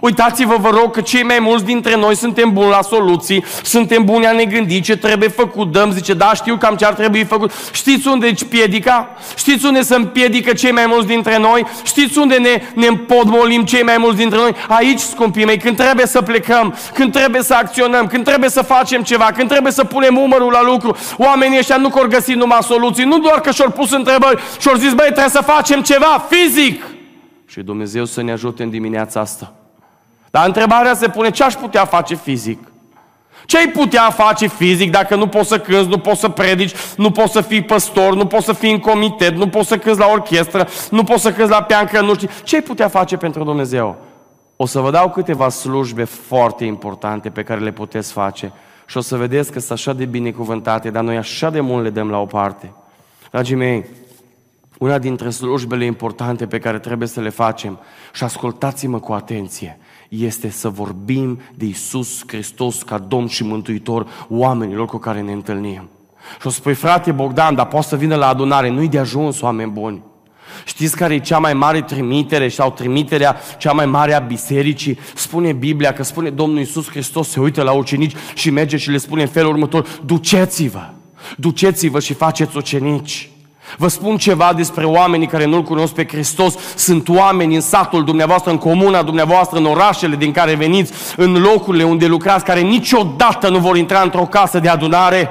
Speaker 1: Uitați-vă, vă rog, că cei mai mulți dintre noi suntem buni la soluții, suntem buni a ne gândi ce trebuie făcut, dăm, zice, da, știu cam ce ar trebui făcut. Știți unde îți piedica? Știți unde se împiedică cei mai mulți dintre noi? Știți unde ne, ne împodmolim cei mai mulți dintre noi? Aici, scumpii mei, când trebuie să plecăm, când trebuie să acționăm, când trebuie să facem ceva, când trebuie să punem umărul la lucru, oamenii ăștia nu vor găsi numai soluții, nu doar că și-au pus întrebări și-au zis, băi, trebuie să facem ceva fizic. Și Dumnezeu să ne ajute în dimineața asta dar întrebarea se pune, ce aș putea face fizic? Ce ai putea face fizic dacă nu poți să cânți, nu poți să predici, nu poți să fii păstor, nu poți să fii în comitet, nu poți să cânți la orchestră, nu poți să cânți la piancă, nu știi. Ce ai putea face pentru Dumnezeu? O să vă dau câteva slujbe foarte importante pe care le puteți face și o să vedeți că sunt așa de binecuvântate, dar noi așa de mult le dăm la o parte. Dragii mei, una dintre slujbele importante pe care trebuie să le facem și ascultați-mă cu atenție, este să vorbim de Isus Hristos ca Domn și Mântuitor oamenilor cu care ne întâlnim. Și o spui, frate Bogdan, dar poți să vină la adunare, nu-i de ajuns, oameni buni. Știți care e cea mai mare trimitere sau trimiterea cea mai mare a bisericii? Spune Biblia că spune Domnul Isus Hristos se uită la ucenici și merge și le spune în felul următor, duceți-vă, duceți-vă și faceți ucenici. Vă spun ceva despre oamenii care nu-L cunosc pe Hristos. Sunt oameni în satul dumneavoastră, în comuna dumneavoastră, în orașele din care veniți, în locurile unde lucrați, care niciodată nu vor intra într-o casă de adunare.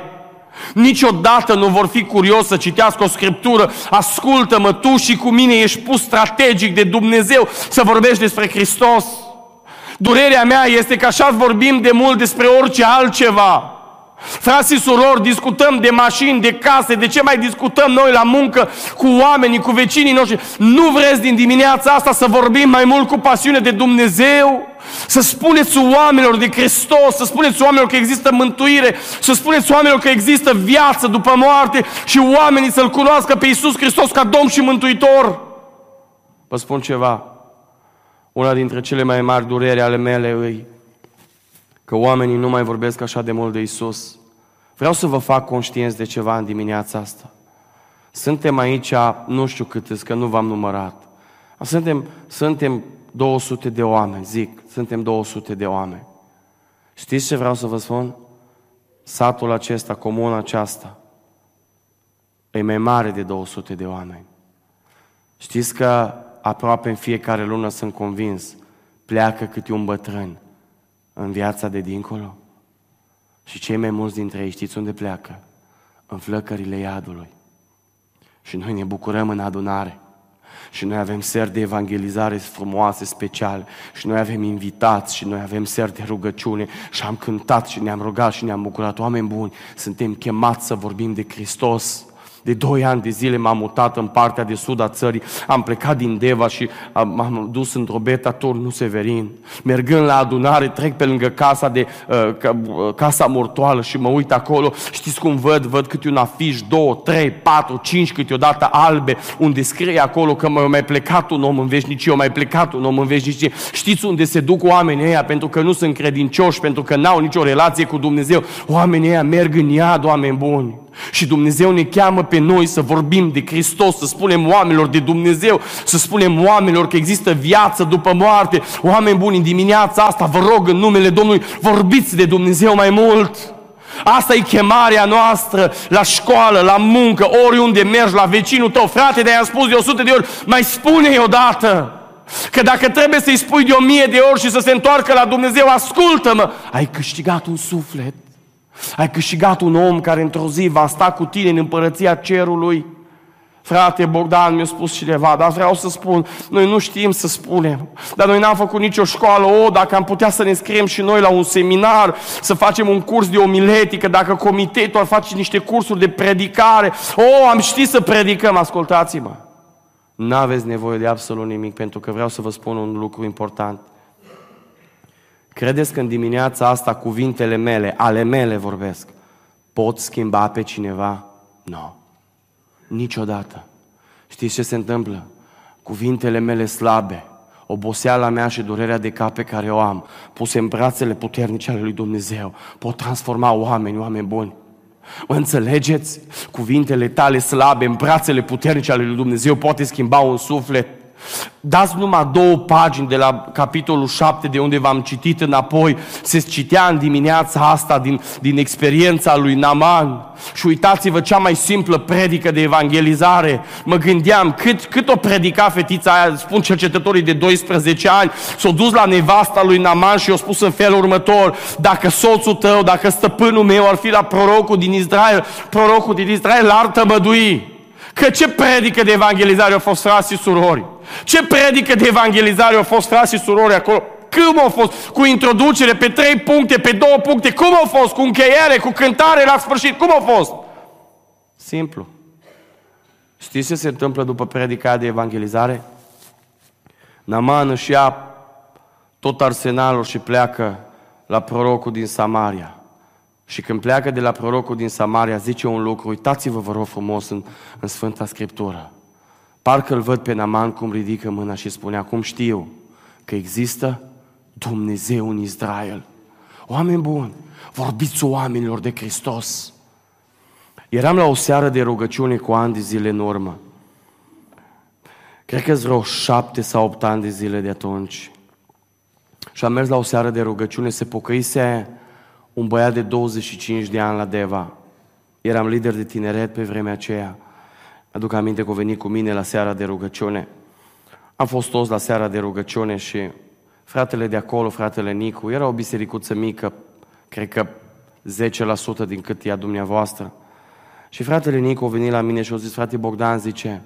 Speaker 1: Niciodată nu vor fi curios să citească o scriptură. Ascultă-mă, tu și cu mine ești pus strategic de Dumnezeu să vorbești despre Hristos. Durerea mea este că așa vorbim de mult despre orice altceva. Frații surori, discutăm de mașini, de case, de ce mai discutăm noi la muncă cu oamenii, cu vecinii noștri. Nu vreți din dimineața asta să vorbim mai mult cu pasiune de Dumnezeu? Să spuneți oamenilor de Hristos, să spuneți oamenilor că există mântuire, să spuneți oamenilor că există viață după moarte și oamenii să-L cunoască pe Iisus Hristos ca Domn și Mântuitor. Vă spun ceva. Una dintre cele mai mari dureri ale mele îi că oamenii nu mai vorbesc așa de mult de Isus. Vreau să vă fac conștienți de ceva în dimineața asta. Suntem aici, nu știu cât că nu v-am numărat. Suntem, suntem 200 de oameni, zic, suntem 200 de oameni. Știți ce vreau să vă spun? Satul acesta, comuna aceasta, e mai mare de 200 de oameni. Știți că aproape în fiecare lună sunt convins, pleacă câte un bătrân în viața de dincolo? Și cei mai mulți dintre ei știți unde pleacă? În flăcările iadului. Și noi ne bucurăm în adunare. Și noi avem ser de evangelizare frumoase, speciale. Și noi avem invitați și noi avem ser de rugăciune. Și am cântat și ne-am rugat și ne-am bucurat. Oameni buni, suntem chemați să vorbim de Hristos. De doi ani de zile m-am mutat în partea de sud a țării, am plecat din Deva și m-am dus într-o beta turnu Severin. Mergând la adunare, trec pe lângă casa, de, uh, uh, casa mortoală și mă uit acolo. Știți cum văd? Văd câte un afiș, două, trei, patru, cinci câteodată albe, unde scrie acolo că mai plecat un om în veșnicie, mai plecat un om în veșnicie. Știți unde se duc oamenii ăia pentru că nu sunt credincioși, pentru că n-au nicio relație cu Dumnezeu. Oamenii ăia merg în iad, oameni buni. Și Dumnezeu ne cheamă pe noi să vorbim de Hristos, să spunem oamenilor de Dumnezeu, să spunem oamenilor că există viață după moarte. Oameni buni, în dimineața asta vă rog în numele Domnului, vorbiți de Dumnezeu mai mult. Asta e chemarea noastră la școală, la muncă, oriunde mergi, la vecinul tău. Frate, de-aia am spus de 100 de ori, mai spune-i odată. Că dacă trebuie să-i spui de o mie de ori și să se întoarcă la Dumnezeu, ascultă-mă, ai câștigat un suflet. Ai câștigat un om care într-o zi va sta cu tine în împărăția cerului. Frate Bogdan mi-a spus cineva, dar vreau să spun, noi nu știm să spunem, dar noi n-am făcut nicio școală, o, dacă am putea să ne scriem și noi la un seminar, să facem un curs de omiletică, dacă comitetul ar face niște cursuri de predicare, o, am ști să predicăm, ascultați-mă. N-aveți nevoie de absolut nimic, pentru că vreau să vă spun un lucru important. Credeți că în dimineața asta cuvintele mele, ale mele vorbesc, pot schimba pe cineva? Nu. No. Niciodată. Știți ce se întâmplă? Cuvintele mele slabe, oboseala mea și durerea de cap pe care o am, puse în brațele puternice ale lui Dumnezeu, pot transforma oameni, oameni buni. Mă înțelegeți? Cuvintele tale slabe în brațele puternice ale lui Dumnezeu poate schimba un suflet. Dați numai două pagini de la capitolul 7 de unde v-am citit înapoi. Se citea în dimineața asta din, din experiența lui Naman. Și uitați-vă cea mai simplă predică de evangelizare. Mă gândeam cât, cât o predica fetița aia, spun cercetătorii de 12 ani, s-o dus la nevasta lui Naman și i-a spus în felul următor, dacă soțul tău, dacă stăpânul meu ar fi la prorocul din Israel, prorocul din Israel ar tămădui. Că ce predică de evangelizare au fost frații și surori? Ce predică de evangelizare au fost frații și surori acolo? Cum au fost? Cu introducere pe trei puncte, pe două puncte? Cum au fost? Cu încheiere, cu cântare la sfârșit? Cum au fost? Simplu. Știți ce se întâmplă după predica de evangelizare? Naman își ia tot arsenalul și pleacă la prorocul din Samaria. Și când pleacă de la prorocul din Samaria, zice un lucru, uitați-vă, vă rog frumos, în, în Sfânta Scriptură. Parcă îl văd pe Naman cum ridică mâna și spune, acum știu că există Dumnezeu în Israel. Oameni buni, vorbiți oamenilor de Hristos. Eram la o seară de rugăciune cu ani de zile în urmă. Cred că vreo șapte sau opt ani de zile de atunci. Și am mers la o seară de rugăciune, se pocăise un băiat de 25 de ani la Deva. Eram lider de tineret pe vremea aceea. Aduc aminte că a venit cu mine la seara de rugăciune. Am fost toți la seara de rugăciune și fratele de acolo, fratele Nicu, era o bisericuță mică, cred că 10% din cât e a dumneavoastră. Și fratele Nicu a venit la mine și a zis, frate Bogdan, zice,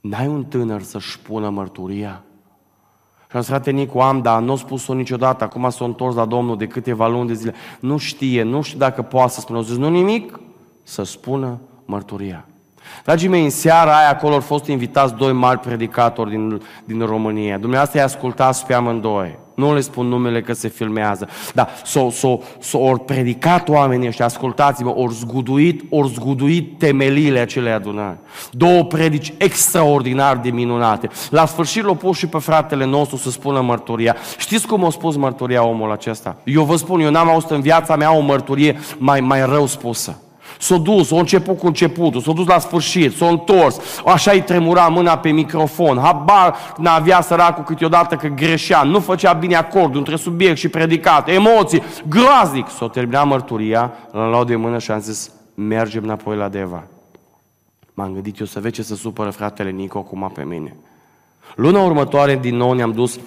Speaker 1: n-ai un tânăr să-și pună mărturia? Și am zis, frate Nicu, am, dar nu a spus-o niciodată, acum s-a întors la Domnul de câteva luni de zile. Nu știe, nu știu dacă poate să spună. Au zis, nu nimic, să spună mărturia. Dragii mei, în seara aia acolo au fost invitați doi mari predicatori din, din România. Dumneavoastră i-a ascultați pe amândoi. Nu le spun numele că se filmează. Dar s-au s-o, s-o, ori predicat oamenii ăștia, ascultați-mă, ori zguduit, ori zguduit temelile acelei adunări. Două predici extraordinar de minunate. La sfârșit l-au pus și pe fratele nostru să spună mărturia. Știți cum a spus mărturia omul acesta? Eu vă spun, eu n-am auzit în viața mea o mărturie mai, mai rău spusă. S-a dus, a început cu începutul, s-a dus la sfârșit, s-a întors, așa îi tremura mâna pe microfon, habar n-avea săracul câteodată că greșea, nu făcea bine acordul între subiect și predicat, emoții, groaznic. S-a terminat mărturia, l-am luat de mână și am zis, mergem înapoi la Deva. M-am gândit eu să vezi ce să supără fratele Nico acum pe mine. Luna următoare din nou ne-am dus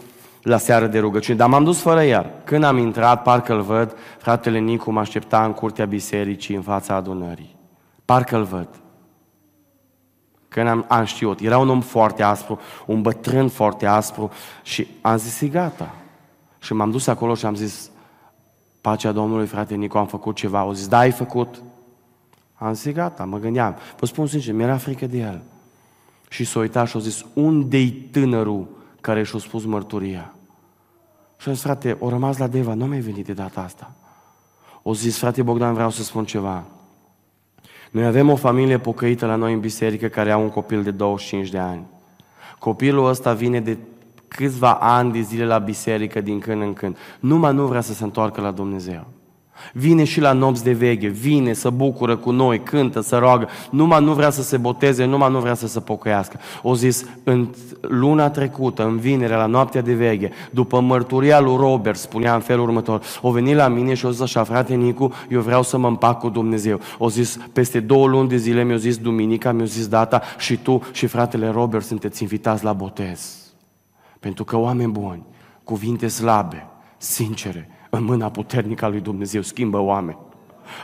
Speaker 1: la seară de rugăciune, dar m-am dus fără el. Când am intrat, parcă îl văd, fratele Nicu mă aștepta în curtea bisericii, în fața adunării. Parcă îl văd. Când am, am știut, era un om foarte aspru, un bătrân foarte aspru și am zis, e gata. Și m-am dus acolo și am zis, pacea Domnului, frate Nicu, am făcut ceva. Au zis, da, ai făcut. Am zis, gata, mă gândeam. Vă spun sincer, mi-era frică de el. Și s-a uitat și a zis, unde-i tânărul care și-a spus mărturia? Și a zis, frate, o rămas la Deva, nu mai venit de data asta. O zis, frate Bogdan, vreau să spun ceva. Noi avem o familie pocăită la noi în biserică care au un copil de 25 de ani. Copilul ăsta vine de câțiva ani de zile la biserică din când în când. Numai nu vrea să se întoarcă la Dumnezeu. Vine și la nopți de veche, vine să bucură cu noi, cântă, să roagă, numai nu vrea să se boteze, numai nu vrea să se pocăiască. O zis, în luna trecută, în vinere, la noaptea de veche, după mărturia lui Robert, spunea în felul următor, o venit la mine și o zis așa, frate Nicu, eu vreau să mă împac cu Dumnezeu. O zis, peste două luni de zile mi-a zis duminica, mi-a zis data și tu și fratele Robert sunteți invitați la botez. Pentru că oameni buni, cuvinte slabe, sincere, în mâna puternică a lui Dumnezeu schimbă oameni.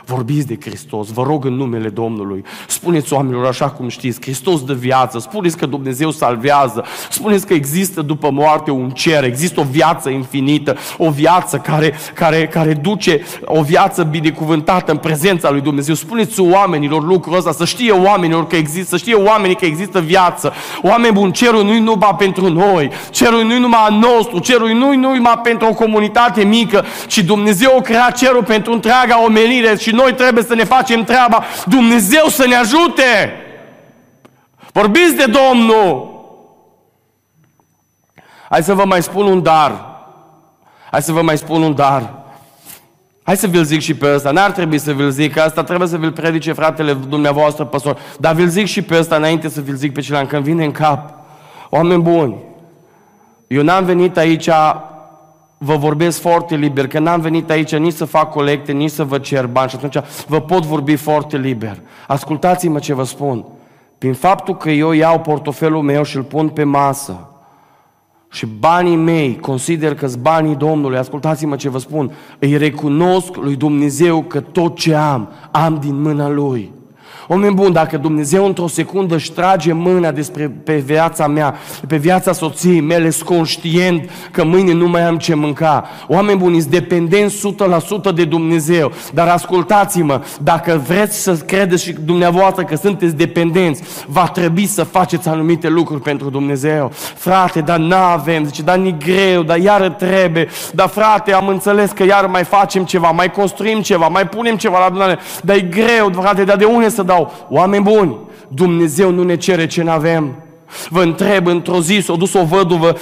Speaker 1: Vorbiți de Hristos, vă rog în numele Domnului. Spuneți oamenilor așa cum știți, Hristos dă viață, spuneți că Dumnezeu salvează, spuneți că există după moarte un cer, există o viață infinită, o viață care, care, care duce o viață binecuvântată în prezența lui Dumnezeu. Spuneți oamenilor lucrul ăsta, să știe oamenilor că există, să știe oamenii că există viață. Oameni buni, cerul nu-i numai pentru noi, cerul nu-i numai al nostru, cerul nu-i numai pentru o comunitate mică, ci Dumnezeu a creat cerul pentru întreaga omenire și noi trebuie să ne facem treaba. Dumnezeu să ne ajute! Vorbiți de Domnul! Hai să vă mai spun un dar. Hai să vă mai spun un dar. Hai să vi-l zic și pe ăsta. N-ar trebui să vi-l zic, că asta trebuie să vi-l predice fratele dumneavoastră, păstor. Dar vi-l zic și pe ăsta înainte să vi-l zic pe celălalt, când vine în cap. Oameni buni, eu n-am venit aici vă vorbesc foarte liber, că n-am venit aici nici să fac colecte, nici să vă cer bani și atunci vă pot vorbi foarte liber. Ascultați-mă ce vă spun. Prin faptul că eu iau portofelul meu și îl pun pe masă și banii mei, consider că sunt banii Domnului, ascultați-mă ce vă spun, îi recunosc lui Dumnezeu că tot ce am, am din mâna Lui. Oameni buni, dacă Dumnezeu într-o secundă își trage mâna despre pe viața mea, pe viața soției mele, sunt conștient că mâine nu mai am ce mânca. Oameni buni, sunt dependenți 100% de Dumnezeu. Dar ascultați-mă, dacă vreți să credeți și dumneavoastră că sunteți dependenți, va trebui să faceți anumite lucruri pentru Dumnezeu. Frate, dar n-avem, zice, dar ni greu, dar iară trebuie, dar frate, am înțeles că iar mai facem ceva, mai construim ceva, mai punem ceva la adunare, dar e greu, frate, dar de unde să dau dau. Oameni buni, Dumnezeu nu ne cere ce n-avem. Vă întreb, într-o zi s-a dus o văduvă,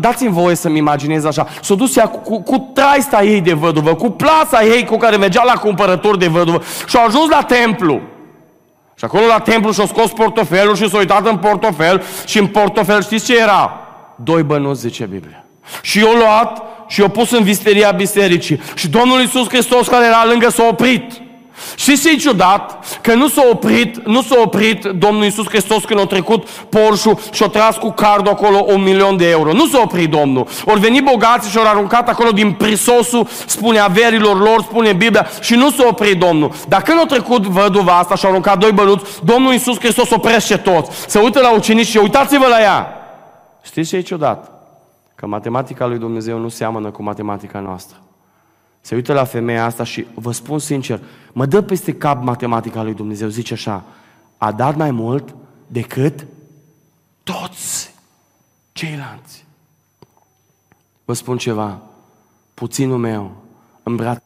Speaker 1: dați-mi voie să-mi imaginez așa, s-a dus ea cu, cu, cu traista ei de văduvă, cu plasa ei cu care mergea la cumpărături de văduvă și a ajuns la templu. Și acolo la templu și-a scos portofelul și s-a uitat în portofel și în portofel știți ce era? Doi bănuți, zice Biblia. Și i-a luat și i-a pus în visteria bisericii. Și Domnul Iisus Hristos care era lângă s-a oprit. Și ce ciudat? Că nu s-a oprit, nu s-a oprit Domnul Iisus Hristos când a trecut Porsche și a tras cu cardul acolo un milion de euro. Nu s-a oprit Domnul. Ori veni bogați și au aruncat acolo din prisosul, spune averilor lor, spune Biblia, și nu s-a oprit Domnul. Dar când a trecut văduva asta și a aruncat doi bănuți, Domnul Iisus Hristos oprește tot. Se uită la ucenici și uitați-vă la ea. Știți ce e ciudat? Că matematica lui Dumnezeu nu seamănă cu matematica noastră. Se uită la femeia asta și vă spun sincer, mă dă peste cap matematica lui Dumnezeu, zice așa, a dat mai mult decât toți ceilalți. Vă spun ceva, puținul meu îmbracă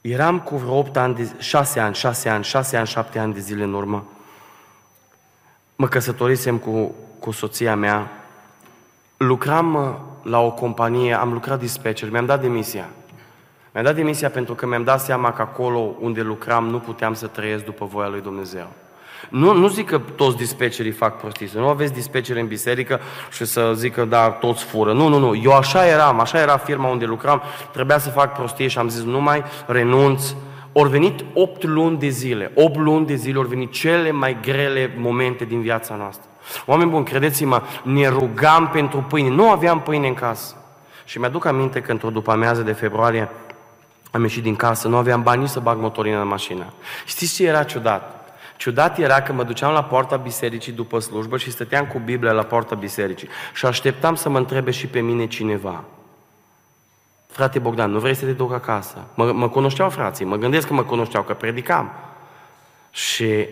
Speaker 1: Eram cu vreo 8 ani, de, 6 ani, 6 ani, 6 ani, 7 ani de zile în urmă. Mă căsătorisem cu, cu soția mea lucram uh, la o companie, am lucrat dispatcher, mi-am dat demisia. Mi-am dat demisia pentru că mi-am dat seama că acolo unde lucram nu puteam să trăiesc după voia lui Dumnezeu. Nu, nu zic că toți dispecerii fac prostii, să nu aveți dispeceri în biserică și să zică, da, toți fură. Nu, nu, nu. Eu așa eram, așa era firma unde lucram, trebuia să fac prostie și am zis, nu mai renunț. Au venit 8 luni de zile, 8 luni de zile au venit cele mai grele momente din viața noastră. Oameni buni, credeți-mă, ne rugam pentru pâine. Nu aveam pâine în casă. Și mi-aduc aminte că într-o după amiază de februarie am ieșit din casă, nu aveam bani nici să bag motorină în mașină. Știți ce era ciudat? Ciudat era că mă duceam la poarta bisericii după slujbă și stăteam cu Biblia la poarta bisericii și așteptam să mă întrebe și pe mine cineva. frate Bogdan, nu vrei să te duc acasă? Mă, mă cunoșteau frații, mă gândesc că mă cunoșteau, că predicam. Și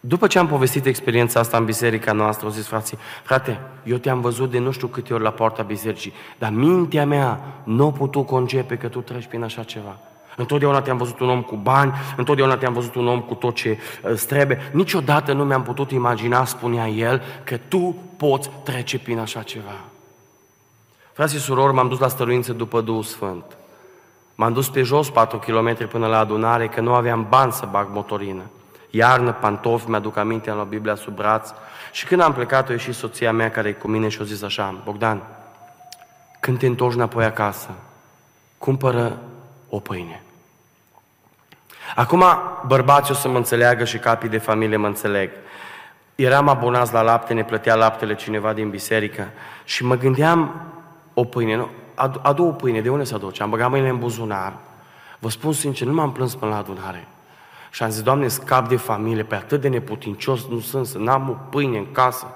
Speaker 1: după ce am povestit experiența asta în biserica noastră, au zis frații, frate, eu te-am văzut de nu știu câte ori la poarta bisericii, dar mintea mea nu a putut concepe că tu treci prin așa ceva. Întotdeauna te-am văzut un om cu bani, întotdeauna te-am văzut un om cu tot ce uh, îți trebuie. Niciodată nu mi-am putut imagina, spunea el, că tu poți trece prin așa ceva. Frații și surori, m-am dus la stăruință după Duhul Sfânt. M-am dus pe jos 4 km până la adunare, că nu aveam bani să bag motorină. Iarnă, pantofi, mi-aduc aminte, am luat Biblia sub braț. Și când am plecat, o ieșit soția mea care e cu mine și a zis așa, Bogdan, când te întorci înapoi acasă, cumpără o pâine. Acum bărbații o să mă înțeleagă și capii de familie mă înțeleg. Eram abonați la lapte, ne plătea laptele cineva din biserică și mă gândeam o pâine, nu? Adu, adu o pâine, de unde să aduce? Am băgat mâinile în buzunar. Vă spun sincer, nu m-am plâns până la adunare. Și am zis, Doamne, scap de familie, pe atât de neputincios nu sunt, să n-am o pâine în casă.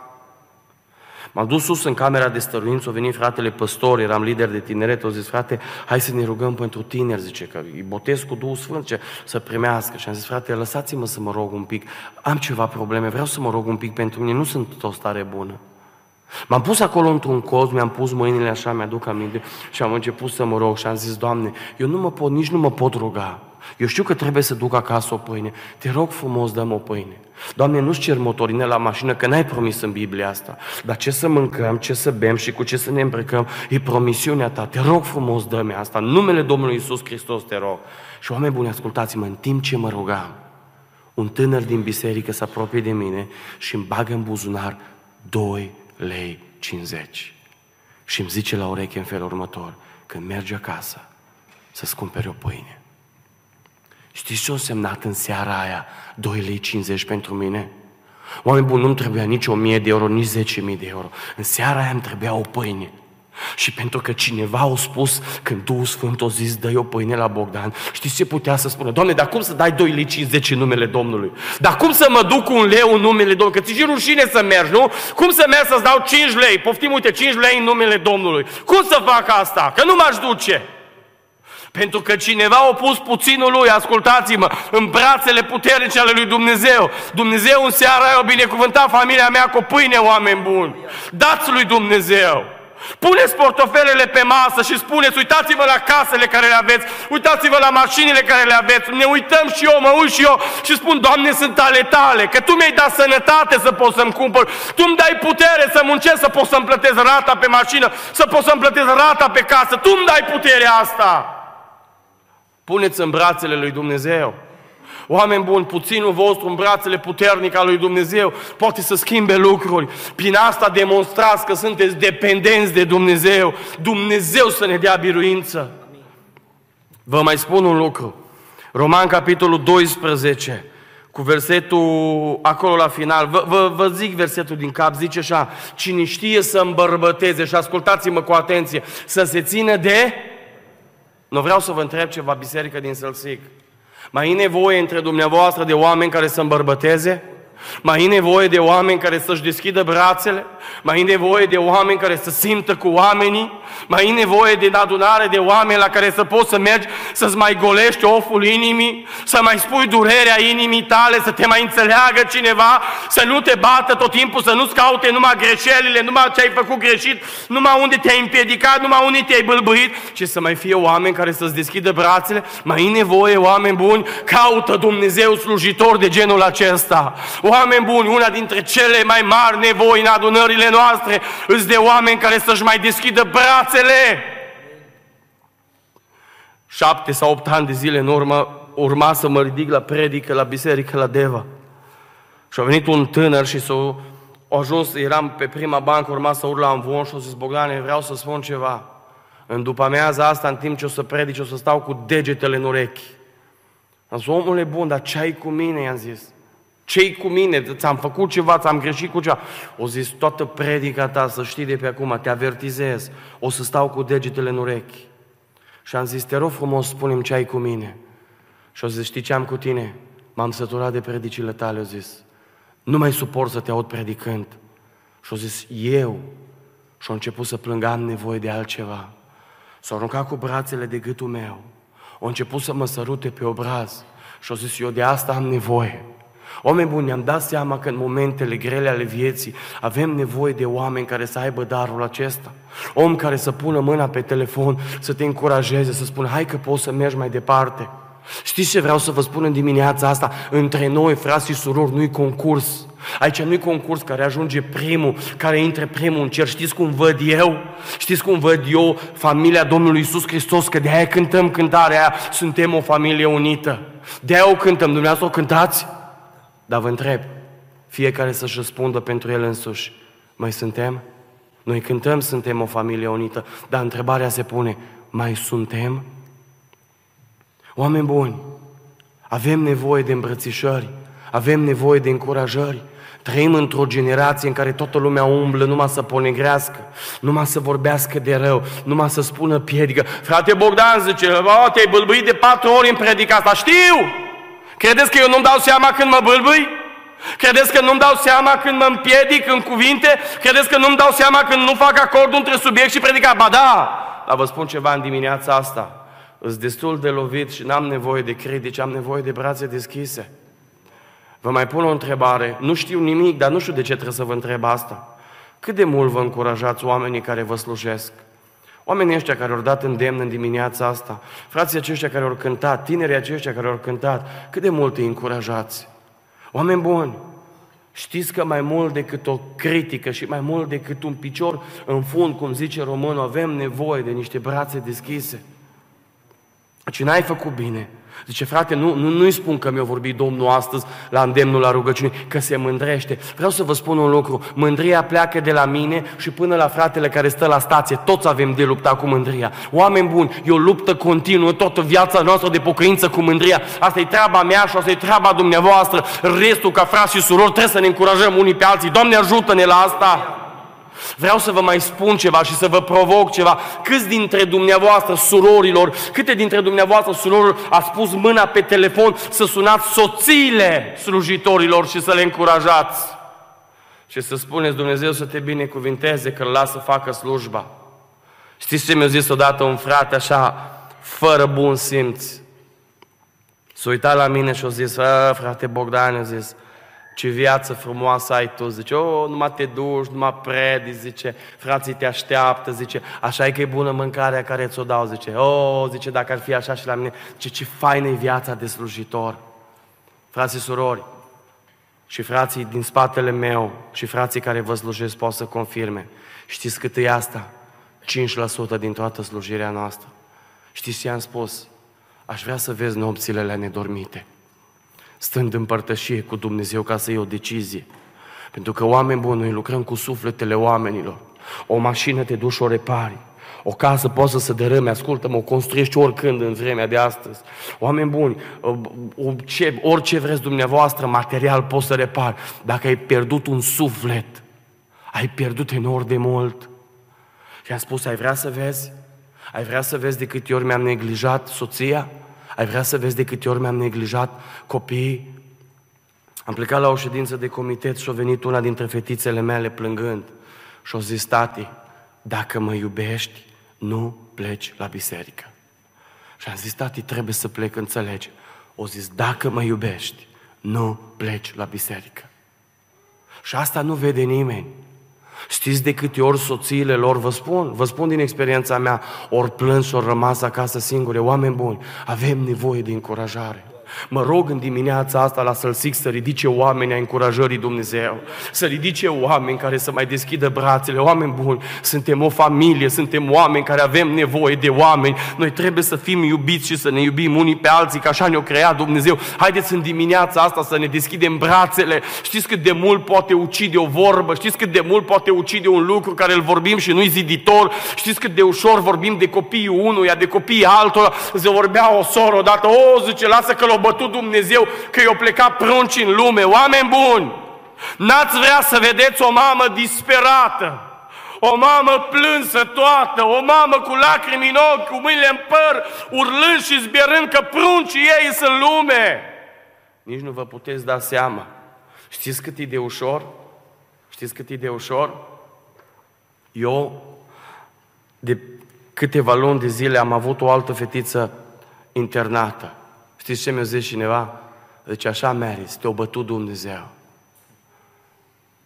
Speaker 1: M-am dus sus în camera de stăruință, a venit fratele păstor, eram lider de tineret, au zis, frate, hai să ne rugăm pentru tineri, zice, că îi botez cu Duhul Sfânt, ce, să primească. Și am zis, frate, lăsați-mă să mă rog un pic, am ceva probleme, vreau să mă rog un pic pentru mine, nu sunt o stare bună. M-am pus acolo într-un coz, mi-am pus mâinile așa, mi-aduc aminte și am început să mă rog și am zis, Doamne, eu nu mă pot, nici nu mă pot ruga. Eu știu că trebuie să duc acasă o pâine. Te rog frumos, dăm o pâine. Doamne, nu-ți cer motorine la mașină, că n-ai promis în Biblia asta. Dar ce să mâncăm, ce să bem și cu ce să ne îmbrăcăm, e promisiunea ta. Te rog frumos, dă asta. În numele Domnului Isus Hristos te rog. Și oameni buni, ascultați-mă, în timp ce mă rugam, un tânăr din biserică se apropie de mine și îmi bagă în buzunar 2 lei 50. Și îmi zice la ureche în felul următor, când mergi acasă, să-ți cumperi o pâine. Știți ce a semnat în seara aia 2 lei 50 pentru mine? Oameni buni, nu-mi trebuia nici 1000 de euro, nici 10.000 de euro. În seara aia îmi trebuia o pâine. Și pentru că cineva a spus, când Duhul Sfânt a zis, dă o pâine la Bogdan, știți ce putea să spună? Doamne, dar cum să dai 2 lei 50 în numele Domnului? Dar cum să mă duc cu un leu în numele Domnului? Că ți și rușine să mergi, nu? Cum să merg să-ți dau 5 lei? Poftim, uite, 5 lei în numele Domnului. Cum să fac asta? Că nu m-aș duce. Pentru că cineva a pus puținul lui, ascultați-mă, în brațele puternice ale lui Dumnezeu. Dumnezeu în seara aia a binecuvântat familia mea cu pâine, oameni buni. Dați lui Dumnezeu. Puneți portofelele pe masă și spuneți, uitați-vă la casele care le aveți, uitați-vă la mașinile care le aveți, ne uităm și eu, mă uit și eu și spun, Doamne, sunt ale tale, că Tu mi-ai dat sănătate să pot să-mi cumpăr, Tu îmi dai putere să muncesc, să pot să-mi plătesc rata pe mașină, să pot să-mi plătesc rata pe casă, Tu îmi dai puterea asta. Puneți în brațele lui Dumnezeu. Oameni buni, puținul vostru în brațele puternic al lui Dumnezeu poate să schimbe lucruri. Prin asta demonstrați că sunteți dependenți de Dumnezeu. Dumnezeu să ne dea biruință. Vă mai spun un lucru. Roman, capitolul 12, cu versetul acolo la final. Vă, vă, vă zic versetul din cap, zice așa, cine știe să îmbărbăteze, și ascultați-mă cu atenție, să se țină de nu vreau să vă întreb ceva, biserică din Sălsic. Mai e nevoie între dumneavoastră de oameni care să îmbărbăteze? Mai e nevoie de oameni care să-și deschidă brațele? Mai e nevoie de oameni care să simtă cu oamenii? Mai e nevoie de adunare de oameni la care să poți să mergi, să-ți mai golești oful inimii, să mai spui durerea inimii tale, să te mai înțeleagă cineva, să nu te bată tot timpul, să nu-ți caute numai greșelile, numai ce ai făcut greșit, numai unde te-ai împiedicat, numai unde te-ai bâlbâit, ci să mai fie oameni care să-ți deschidă brațele. Mai e nevoie, oameni buni, caută Dumnezeu slujitor de genul acesta. Oameni buni, una dintre cele mai mari nevoi în adunările noastre îți de oameni care să-și mai deschidă brațele. Șapte sau opt ani de zile în urmă urma să mă ridic la predică, la biserică, la Deva. Și a venit un tânăr și s-a ajuns, eram pe prima bancă, urma să urla în von și a zis, Bogdane, vreau să spun ceva. În după amiaza asta, în timp ce o să predici, o să stau cu degetele în urechi. Am zis, omule bun, dar ce ai cu mine? I-am zis ce cu mine? Ți-am făcut ceva, ți-am greșit cu ceva. O zis, toată predica ta, să știi de pe acum, te avertizez, o să stau cu degetele în urechi. Și am zis, te rog frumos, spune ce ai cu mine. Și o zis, știi ce am cu tine? M-am săturat de predicile tale, o zis. Nu mai suport să te aud predicând. Și o zis, eu. Și a început să plângă, am nevoie de altceva. S-a aruncat cu brațele de gâtul meu. A început să mă sărute pe obraz. Și a zis, eu de asta am nevoie. Oameni buni, ne-am dat seama că în momentele grele ale vieții avem nevoie de oameni care să aibă darul acesta. Om care să pună mâna pe telefon, să te încurajeze, să spună, hai că poți să mergi mai departe. Știți ce vreau să vă spun în dimineața asta? Între noi, frați și surori, nu-i concurs. Aici nu-i concurs care ajunge primul, care intre primul în cer. Știți cum văd eu? Știți cum văd eu familia Domnului Isus Hristos? Că de-aia cântăm cântarea aia, suntem o familie unită. De-aia o cântăm, dumneavoastră o cântați? Dar vă întreb, fiecare să-și răspundă pentru el însuși. Mai suntem? Noi cântăm, suntem o familie unită, dar întrebarea se pune, mai suntem? Oameni buni, avem nevoie de îmbrățișări, avem nevoie de încurajări, Trăim într-o generație în care toată lumea umblă numai să ponegrească, numai să vorbească de rău, numai să spună piedică. Frate Bogdan zice, bă, te-ai bâlbâit de patru ori în predica asta. Știu! Credeți că eu nu-mi dau seama când mă bâlbâi? Credeți că nu-mi dau seama când mă împiedic în cuvinte? Credeți că nu-mi dau seama când nu fac acordul între subiect și predica? Ba da! Dar vă spun ceva în dimineața asta. Îs destul de lovit și n-am nevoie de critici, am nevoie de brațe deschise. Vă mai pun o întrebare. Nu știu nimic, dar nu știu de ce trebuie să vă întreb asta. Cât de mult vă încurajați oamenii care vă slujesc? Oamenii ăștia care au dat îndemn în dimineața asta, frații aceștia care au cântat, tinerii aceștia care au cântat, cât de mult îi încurajați? Oameni buni, știți că mai mult decât o critică și mai mult decât un picior în fund, cum zice românul, avem nevoie de niște brațe deschise. Deci n-ai făcut bine, Zice, frate, nu, nu, nu-i spun că mi-a vorbit Domnul astăzi la îndemnul la rugăciune, că se mândrește. Vreau să vă spun un lucru, mândria pleacă de la mine și până la fratele care stă la stație, toți avem de lupta cu mândria. Oameni buni, e o luptă continuă, toată viața noastră de pocăință cu mândria. Asta e treaba mea și asta e treaba dumneavoastră. Restul, ca frați și surori, trebuie să ne încurajăm unii pe alții. Doamne, ajută-ne la asta! Vreau să vă mai spun ceva și să vă provoc ceva. Câți dintre dumneavoastră, surorilor, câte dintre dumneavoastră, surorilor, a spus mâna pe telefon să sunați soțiile slujitorilor și să le încurajați? Și să spuneți Dumnezeu să te binecuvinteze că îl lasă să facă slujba. Știți ce mi-a zis odată un frate așa, fără bun simț? S-a uitat la mine și a zis, frate Bogdan, a zis, ce viață frumoasă ai tu, zice, oh, numai te duci, numai predi, zice, frații te așteaptă, zice, așa e că e bună mâncarea care ți-o dau, zice, oh, zice, dacă ar fi așa și la mine, zice, ce faină e viața de slujitor. Frații surori, și frații din spatele meu și frații care vă slujesc pot să confirme. Știți cât e asta? 5% din toată slujirea noastră. Știți ce am spus? Aș vrea să vezi nopțile la nedormite stând în părtășie cu Dumnezeu ca să iei o decizie. Pentru că oameni buni, noi lucrăm cu sufletele oamenilor. O mașină te duci o repari. O casă poți să se dărâme, ascultă-mă, o construiești oricând în vremea de astăzi. Oameni buni, orice, orice vreți dumneavoastră, material poți să repari. Dacă ai pierdut un suflet, ai pierdut enorm de mult. Și am spus, ai vrea să vezi? Ai vrea să vezi de câte ori mi-am neglijat soția? Ai vrea să vezi de câte ori mi-am neglijat copiii? Am plecat la o ședință de comitet și a venit una dintre fetițele mele plângând și a zis, tati, dacă mă iubești, nu pleci la biserică. Și am zis, tati, trebuie să plec, înțelegi. O zis, dacă mă iubești, nu pleci la biserică. Și asta nu vede nimeni. Știți de câte ori soțiile lor, vă spun, vă spun din experiența mea, ori plâns și ori rămas acasă singure, oameni buni, avem nevoie de încurajare. Mă rog în dimineața asta la Sălsic să ridice oameni a încurajării Dumnezeu, să ridice oameni care să mai deschidă brațele, oameni buni, suntem o familie, suntem oameni care avem nevoie de oameni, noi trebuie să fim iubiți și să ne iubim unii pe alții, că așa ne-a creat Dumnezeu. Haideți în dimineața asta să ne deschidem brațele, știți cât de mult poate ucide o vorbă, știți cât de mult poate ucide un lucru care îl vorbim și nu-i ziditor, știți cât de ușor vorbim de copiii unuia, de copiii altora, se vorbea o soră odată, o, zice, lasă că l-o bătut Dumnezeu că i-au plecat prunci în lume. Oameni buni, n-ați vrea să vedeți o mamă disperată, o mamă plânsă toată, o mamă cu lacrimi în ochi, cu mâinile în păr, urlând și zbierând că pruncii ei sunt în lume. Nici nu vă puteți da seama. Știți cât e de ușor? Știți cât e de ușor? Eu, de câteva luni de zile am avut o altă fetiță internată. Știți ce mi-a zis cineva? Deci așa meriți, te-a bătut Dumnezeu.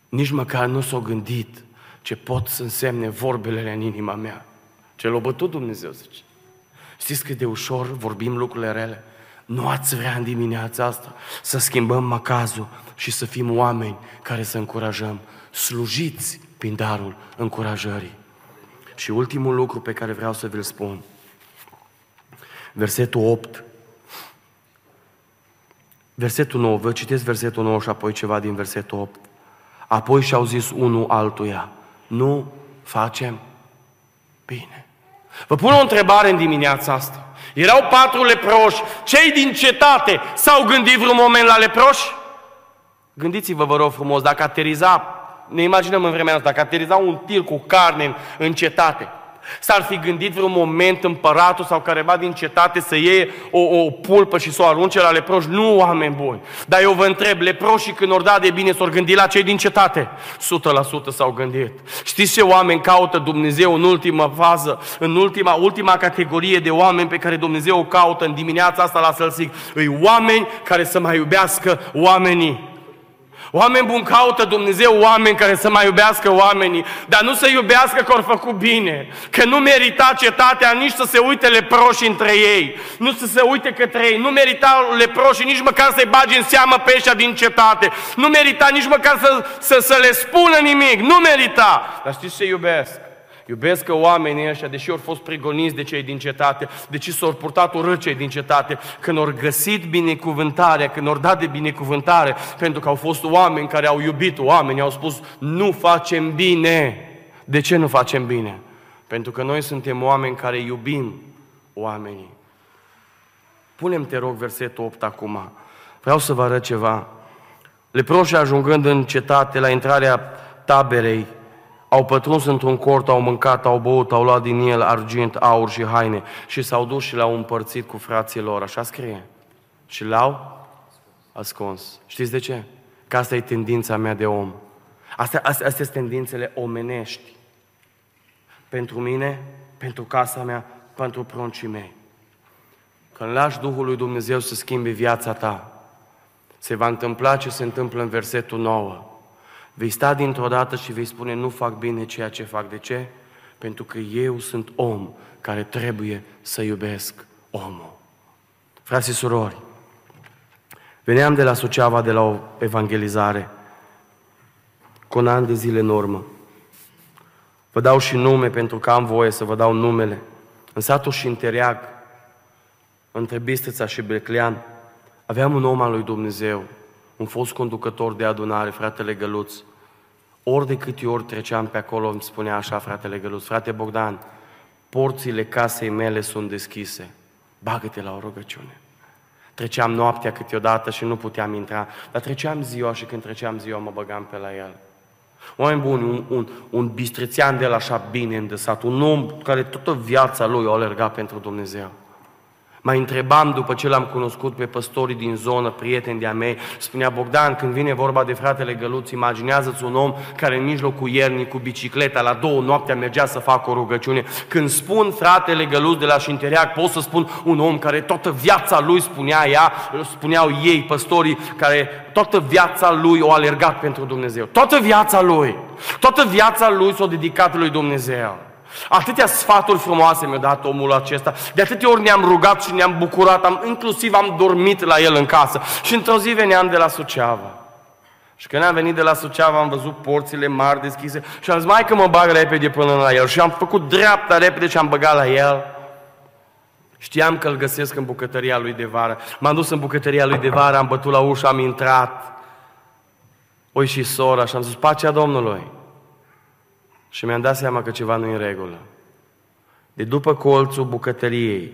Speaker 1: Nici măcar nu s-a gândit ce pot să însemne vorbele în inima mea. Ce l-a bătut Dumnezeu, zice. Știți cât de ușor vorbim lucrurile rele? Nu ați vrea în dimineața asta să schimbăm macazul și să fim oameni care să încurajăm. Slujiți prin darul încurajării. Și ultimul lucru pe care vreau să vi-l spun. Versetul 8. Versetul 9. Vă citesc versetul 9 și apoi ceva din versetul 8. Apoi și-au zis unul altuia. Nu facem bine. Vă pun o întrebare în dimineața asta. Erau patru leproși. Cei din cetate s-au gândit vreun moment la leproși? Gândiți-vă, vă rog frumos, dacă ateriza, ne imaginăm în vremea asta, dacă ateriza un tir cu carne în, în cetate, S-ar fi gândit vreun moment împăratul sau careva din cetate să iei o, o pulpă și să o arunce la leproși? Nu, oameni buni. Dar eu vă întreb, leproșii când ori da de bine s-au gândit la cei din cetate? 100% s-au gândit. Știți ce oameni caută Dumnezeu în ultima fază, în ultima, ultima categorie de oameni pe care Dumnezeu o caută în dimineața asta la Sălsic? Îi oameni care să mai iubească oamenii. Oameni buni caută Dumnezeu oameni care să mai iubească oamenii, dar nu să iubească că au făcut bine, că nu merita cetatea nici să se uite leproși între ei, nu să se uite către ei, nu merita leproși nici măcar să-i bagi în seamă pe ăștia din cetate, nu merita nici măcar să, să, să le spună nimic, nu merita. Dar știți ce iubesc? Iubesc că oamenii ăștia, deși au fost prigoniți de cei din cetate, deși s-au purtat urât cei din cetate, când au găsit binecuvântarea, când au dat de binecuvântare, pentru că au fost oameni care au iubit oameni, au spus, nu facem bine. De ce nu facem bine? Pentru că noi suntem oameni care iubim oamenii. Punem, te rog, versetul 8 acum. Vreau să vă arăt ceva. Leproșii ajungând în cetate, la intrarea taberei, au pătruns într-un cort, au mâncat, au băut, au luat din el argint, aur și haine și s-au dus și le-au împărțit cu frații lor. Așa scrie. Și le-au ascuns. Știți de ce? Că asta e tendința mea de om. Astea, astea, astea sunt tendințele omenești. Pentru mine, pentru casa mea, pentru pruncii mei. Când lași Duhul lui Dumnezeu să schimbe viața ta, se va întâmpla ce se întâmplă în versetul 9. Vei sta dintr-o dată și vei spune, nu fac bine ceea ce fac. De ce? Pentru că eu sunt om care trebuie să iubesc omul. Frații și surori, veneam de la Suceava de la o evangelizare cu un an de zile în urmă. Vă dau și nume pentru că am voie să vă dau numele. În satul Șintereag, între Bistrița și Beclean, aveam un om al lui Dumnezeu, un fost conducător de adunare, fratele Găluț. Ori de câte ori treceam pe acolo, îmi spunea așa fratele Găluț, frate Bogdan, porțile casei mele sunt deschise, bagă-te la o rugăciune. Treceam noaptea câteodată și nu puteam intra, dar treceam ziua și când treceam ziua mă băgam pe la el. Oameni buni, un, un, un bistrețean de la așa bine îndesat, un om care toată viața lui a alergat pentru Dumnezeu. Mai întrebam după ce l-am cunoscut pe păstorii din zonă, prieteni de-a mei, spunea Bogdan, când vine vorba de fratele Găluț, imaginează-ți un om care în mijlocul iernii cu bicicleta la două noaptea mergea să facă o rugăciune. Când spun fratele Găluț de la Șintereac, pot să spun un om care toată viața lui spunea ea, spuneau ei, păstorii, care toată viața lui o alergat pentru Dumnezeu. Toată viața lui, toată viața lui s-a dedicat lui Dumnezeu. Atâtea sfaturi frumoase mi-a dat omul acesta. De atâtea ori ne-am rugat și ne-am bucurat, am, inclusiv am dormit la el în casă. Și într-o zi veneam de la Suceava. Și când am venit de la Suceava, am văzut porțile mari deschise și am zis, mai că mă bag repede până la el. Și am făcut dreapta repede și am băgat la el. Știam că îl găsesc în bucătăria lui de vară. M-am dus în bucătăria lui de vară, am bătut la ușă, am intrat. Oi și sora și am zis, pacea Domnului. Și mi-am dat seama că ceva nu e în regulă. De după colțul bucătăriei,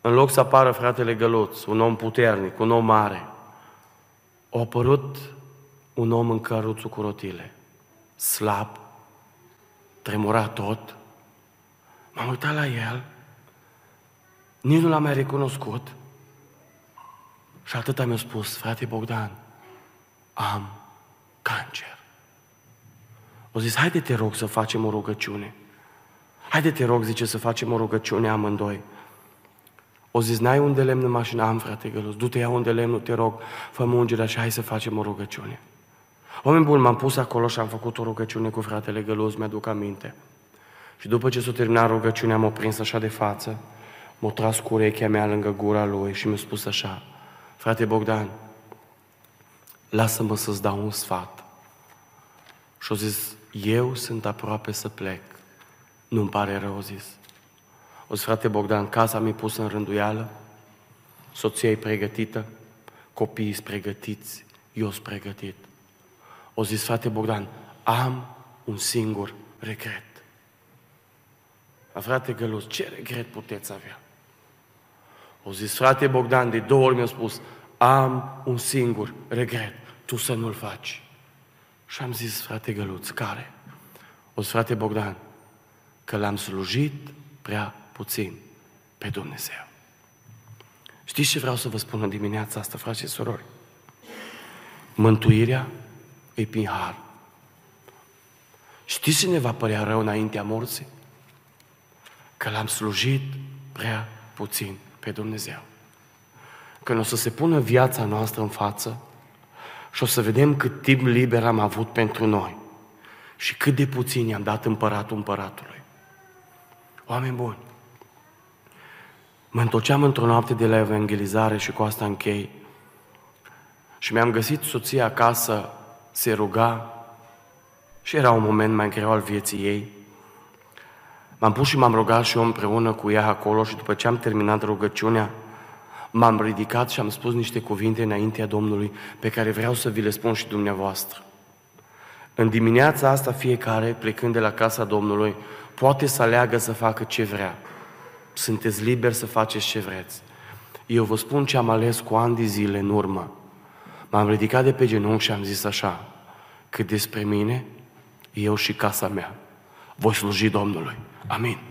Speaker 1: în loc să apară fratele Găluț, un om puternic, un om mare, a apărut un om în căruțul cu rotile, slab, tremura tot. M-am uitat la el, nici nu l-am mai recunoscut. Și atât mi-a spus, frate Bogdan, am cancer. O zis, haide te rog să facem o rugăciune. Haide, te rog, zice, să facem o rugăciune amândoi. O zis, n-ai unde lemn în mașină? Am, frate Gălus. Du-te, ia unde lemn, te rog, fă ungerea și hai să facem o rugăciune. Oameni buni, m-am pus acolo și am făcut o rugăciune cu fratele Găluz, mi-aduc aminte. Și după ce s-a terminat rugăciunea, m-a prins așa de față, m-a tras cu urechea mea lângă gura lui și mi-a spus așa, frate Bogdan, lasă-mă să-ți dau un sfat. Și-a zis, eu sunt aproape să plec. Nu-mi pare rău, a zis. O zis, frate Bogdan, casa mi-e pusă în rânduială, soția e pregătită, copiii sunt pregătiți, eu sunt pregătit. O zis, frate Bogdan, am un singur regret. A frate Găluz, ce regret puteți avea? O zis, frate Bogdan, de două ori mi-a spus, am un singur regret, tu să nu-l faci. Și am zis, frate Găluț, care? O zis, frate Bogdan, că l-am slujit prea puțin pe Dumnezeu. Știți ce vreau să vă spun în dimineața asta, frați și surori? Mântuirea e prin har. Știți ce ne va părea rău înaintea morții? Că l-am slujit prea puțin pe Dumnezeu. Când o să se pună viața noastră în față și o să vedem cât timp liber am avut pentru noi și cât de puțin i-am dat împăratul împăratului. Oameni buni, mă întorceam într-o noapte de la evangelizare și cu asta închei și mi-am găsit soția acasă se ruga și era un moment mai greu al vieții ei. M-am pus și m-am rugat și eu împreună cu ea acolo și după ce am terminat rugăciunea, m-am ridicat și am spus niște cuvinte înaintea Domnului pe care vreau să vi le spun și dumneavoastră. În dimineața asta fiecare, plecând de la casa Domnului, poate să aleagă să facă ce vrea. Sunteți liberi să faceți ce vreți. Eu vă spun ce am ales cu ani de zile în urmă. M-am ridicat de pe genunchi și am zis așa, cât despre mine, eu și casa mea, voi sluji Domnului. Amin.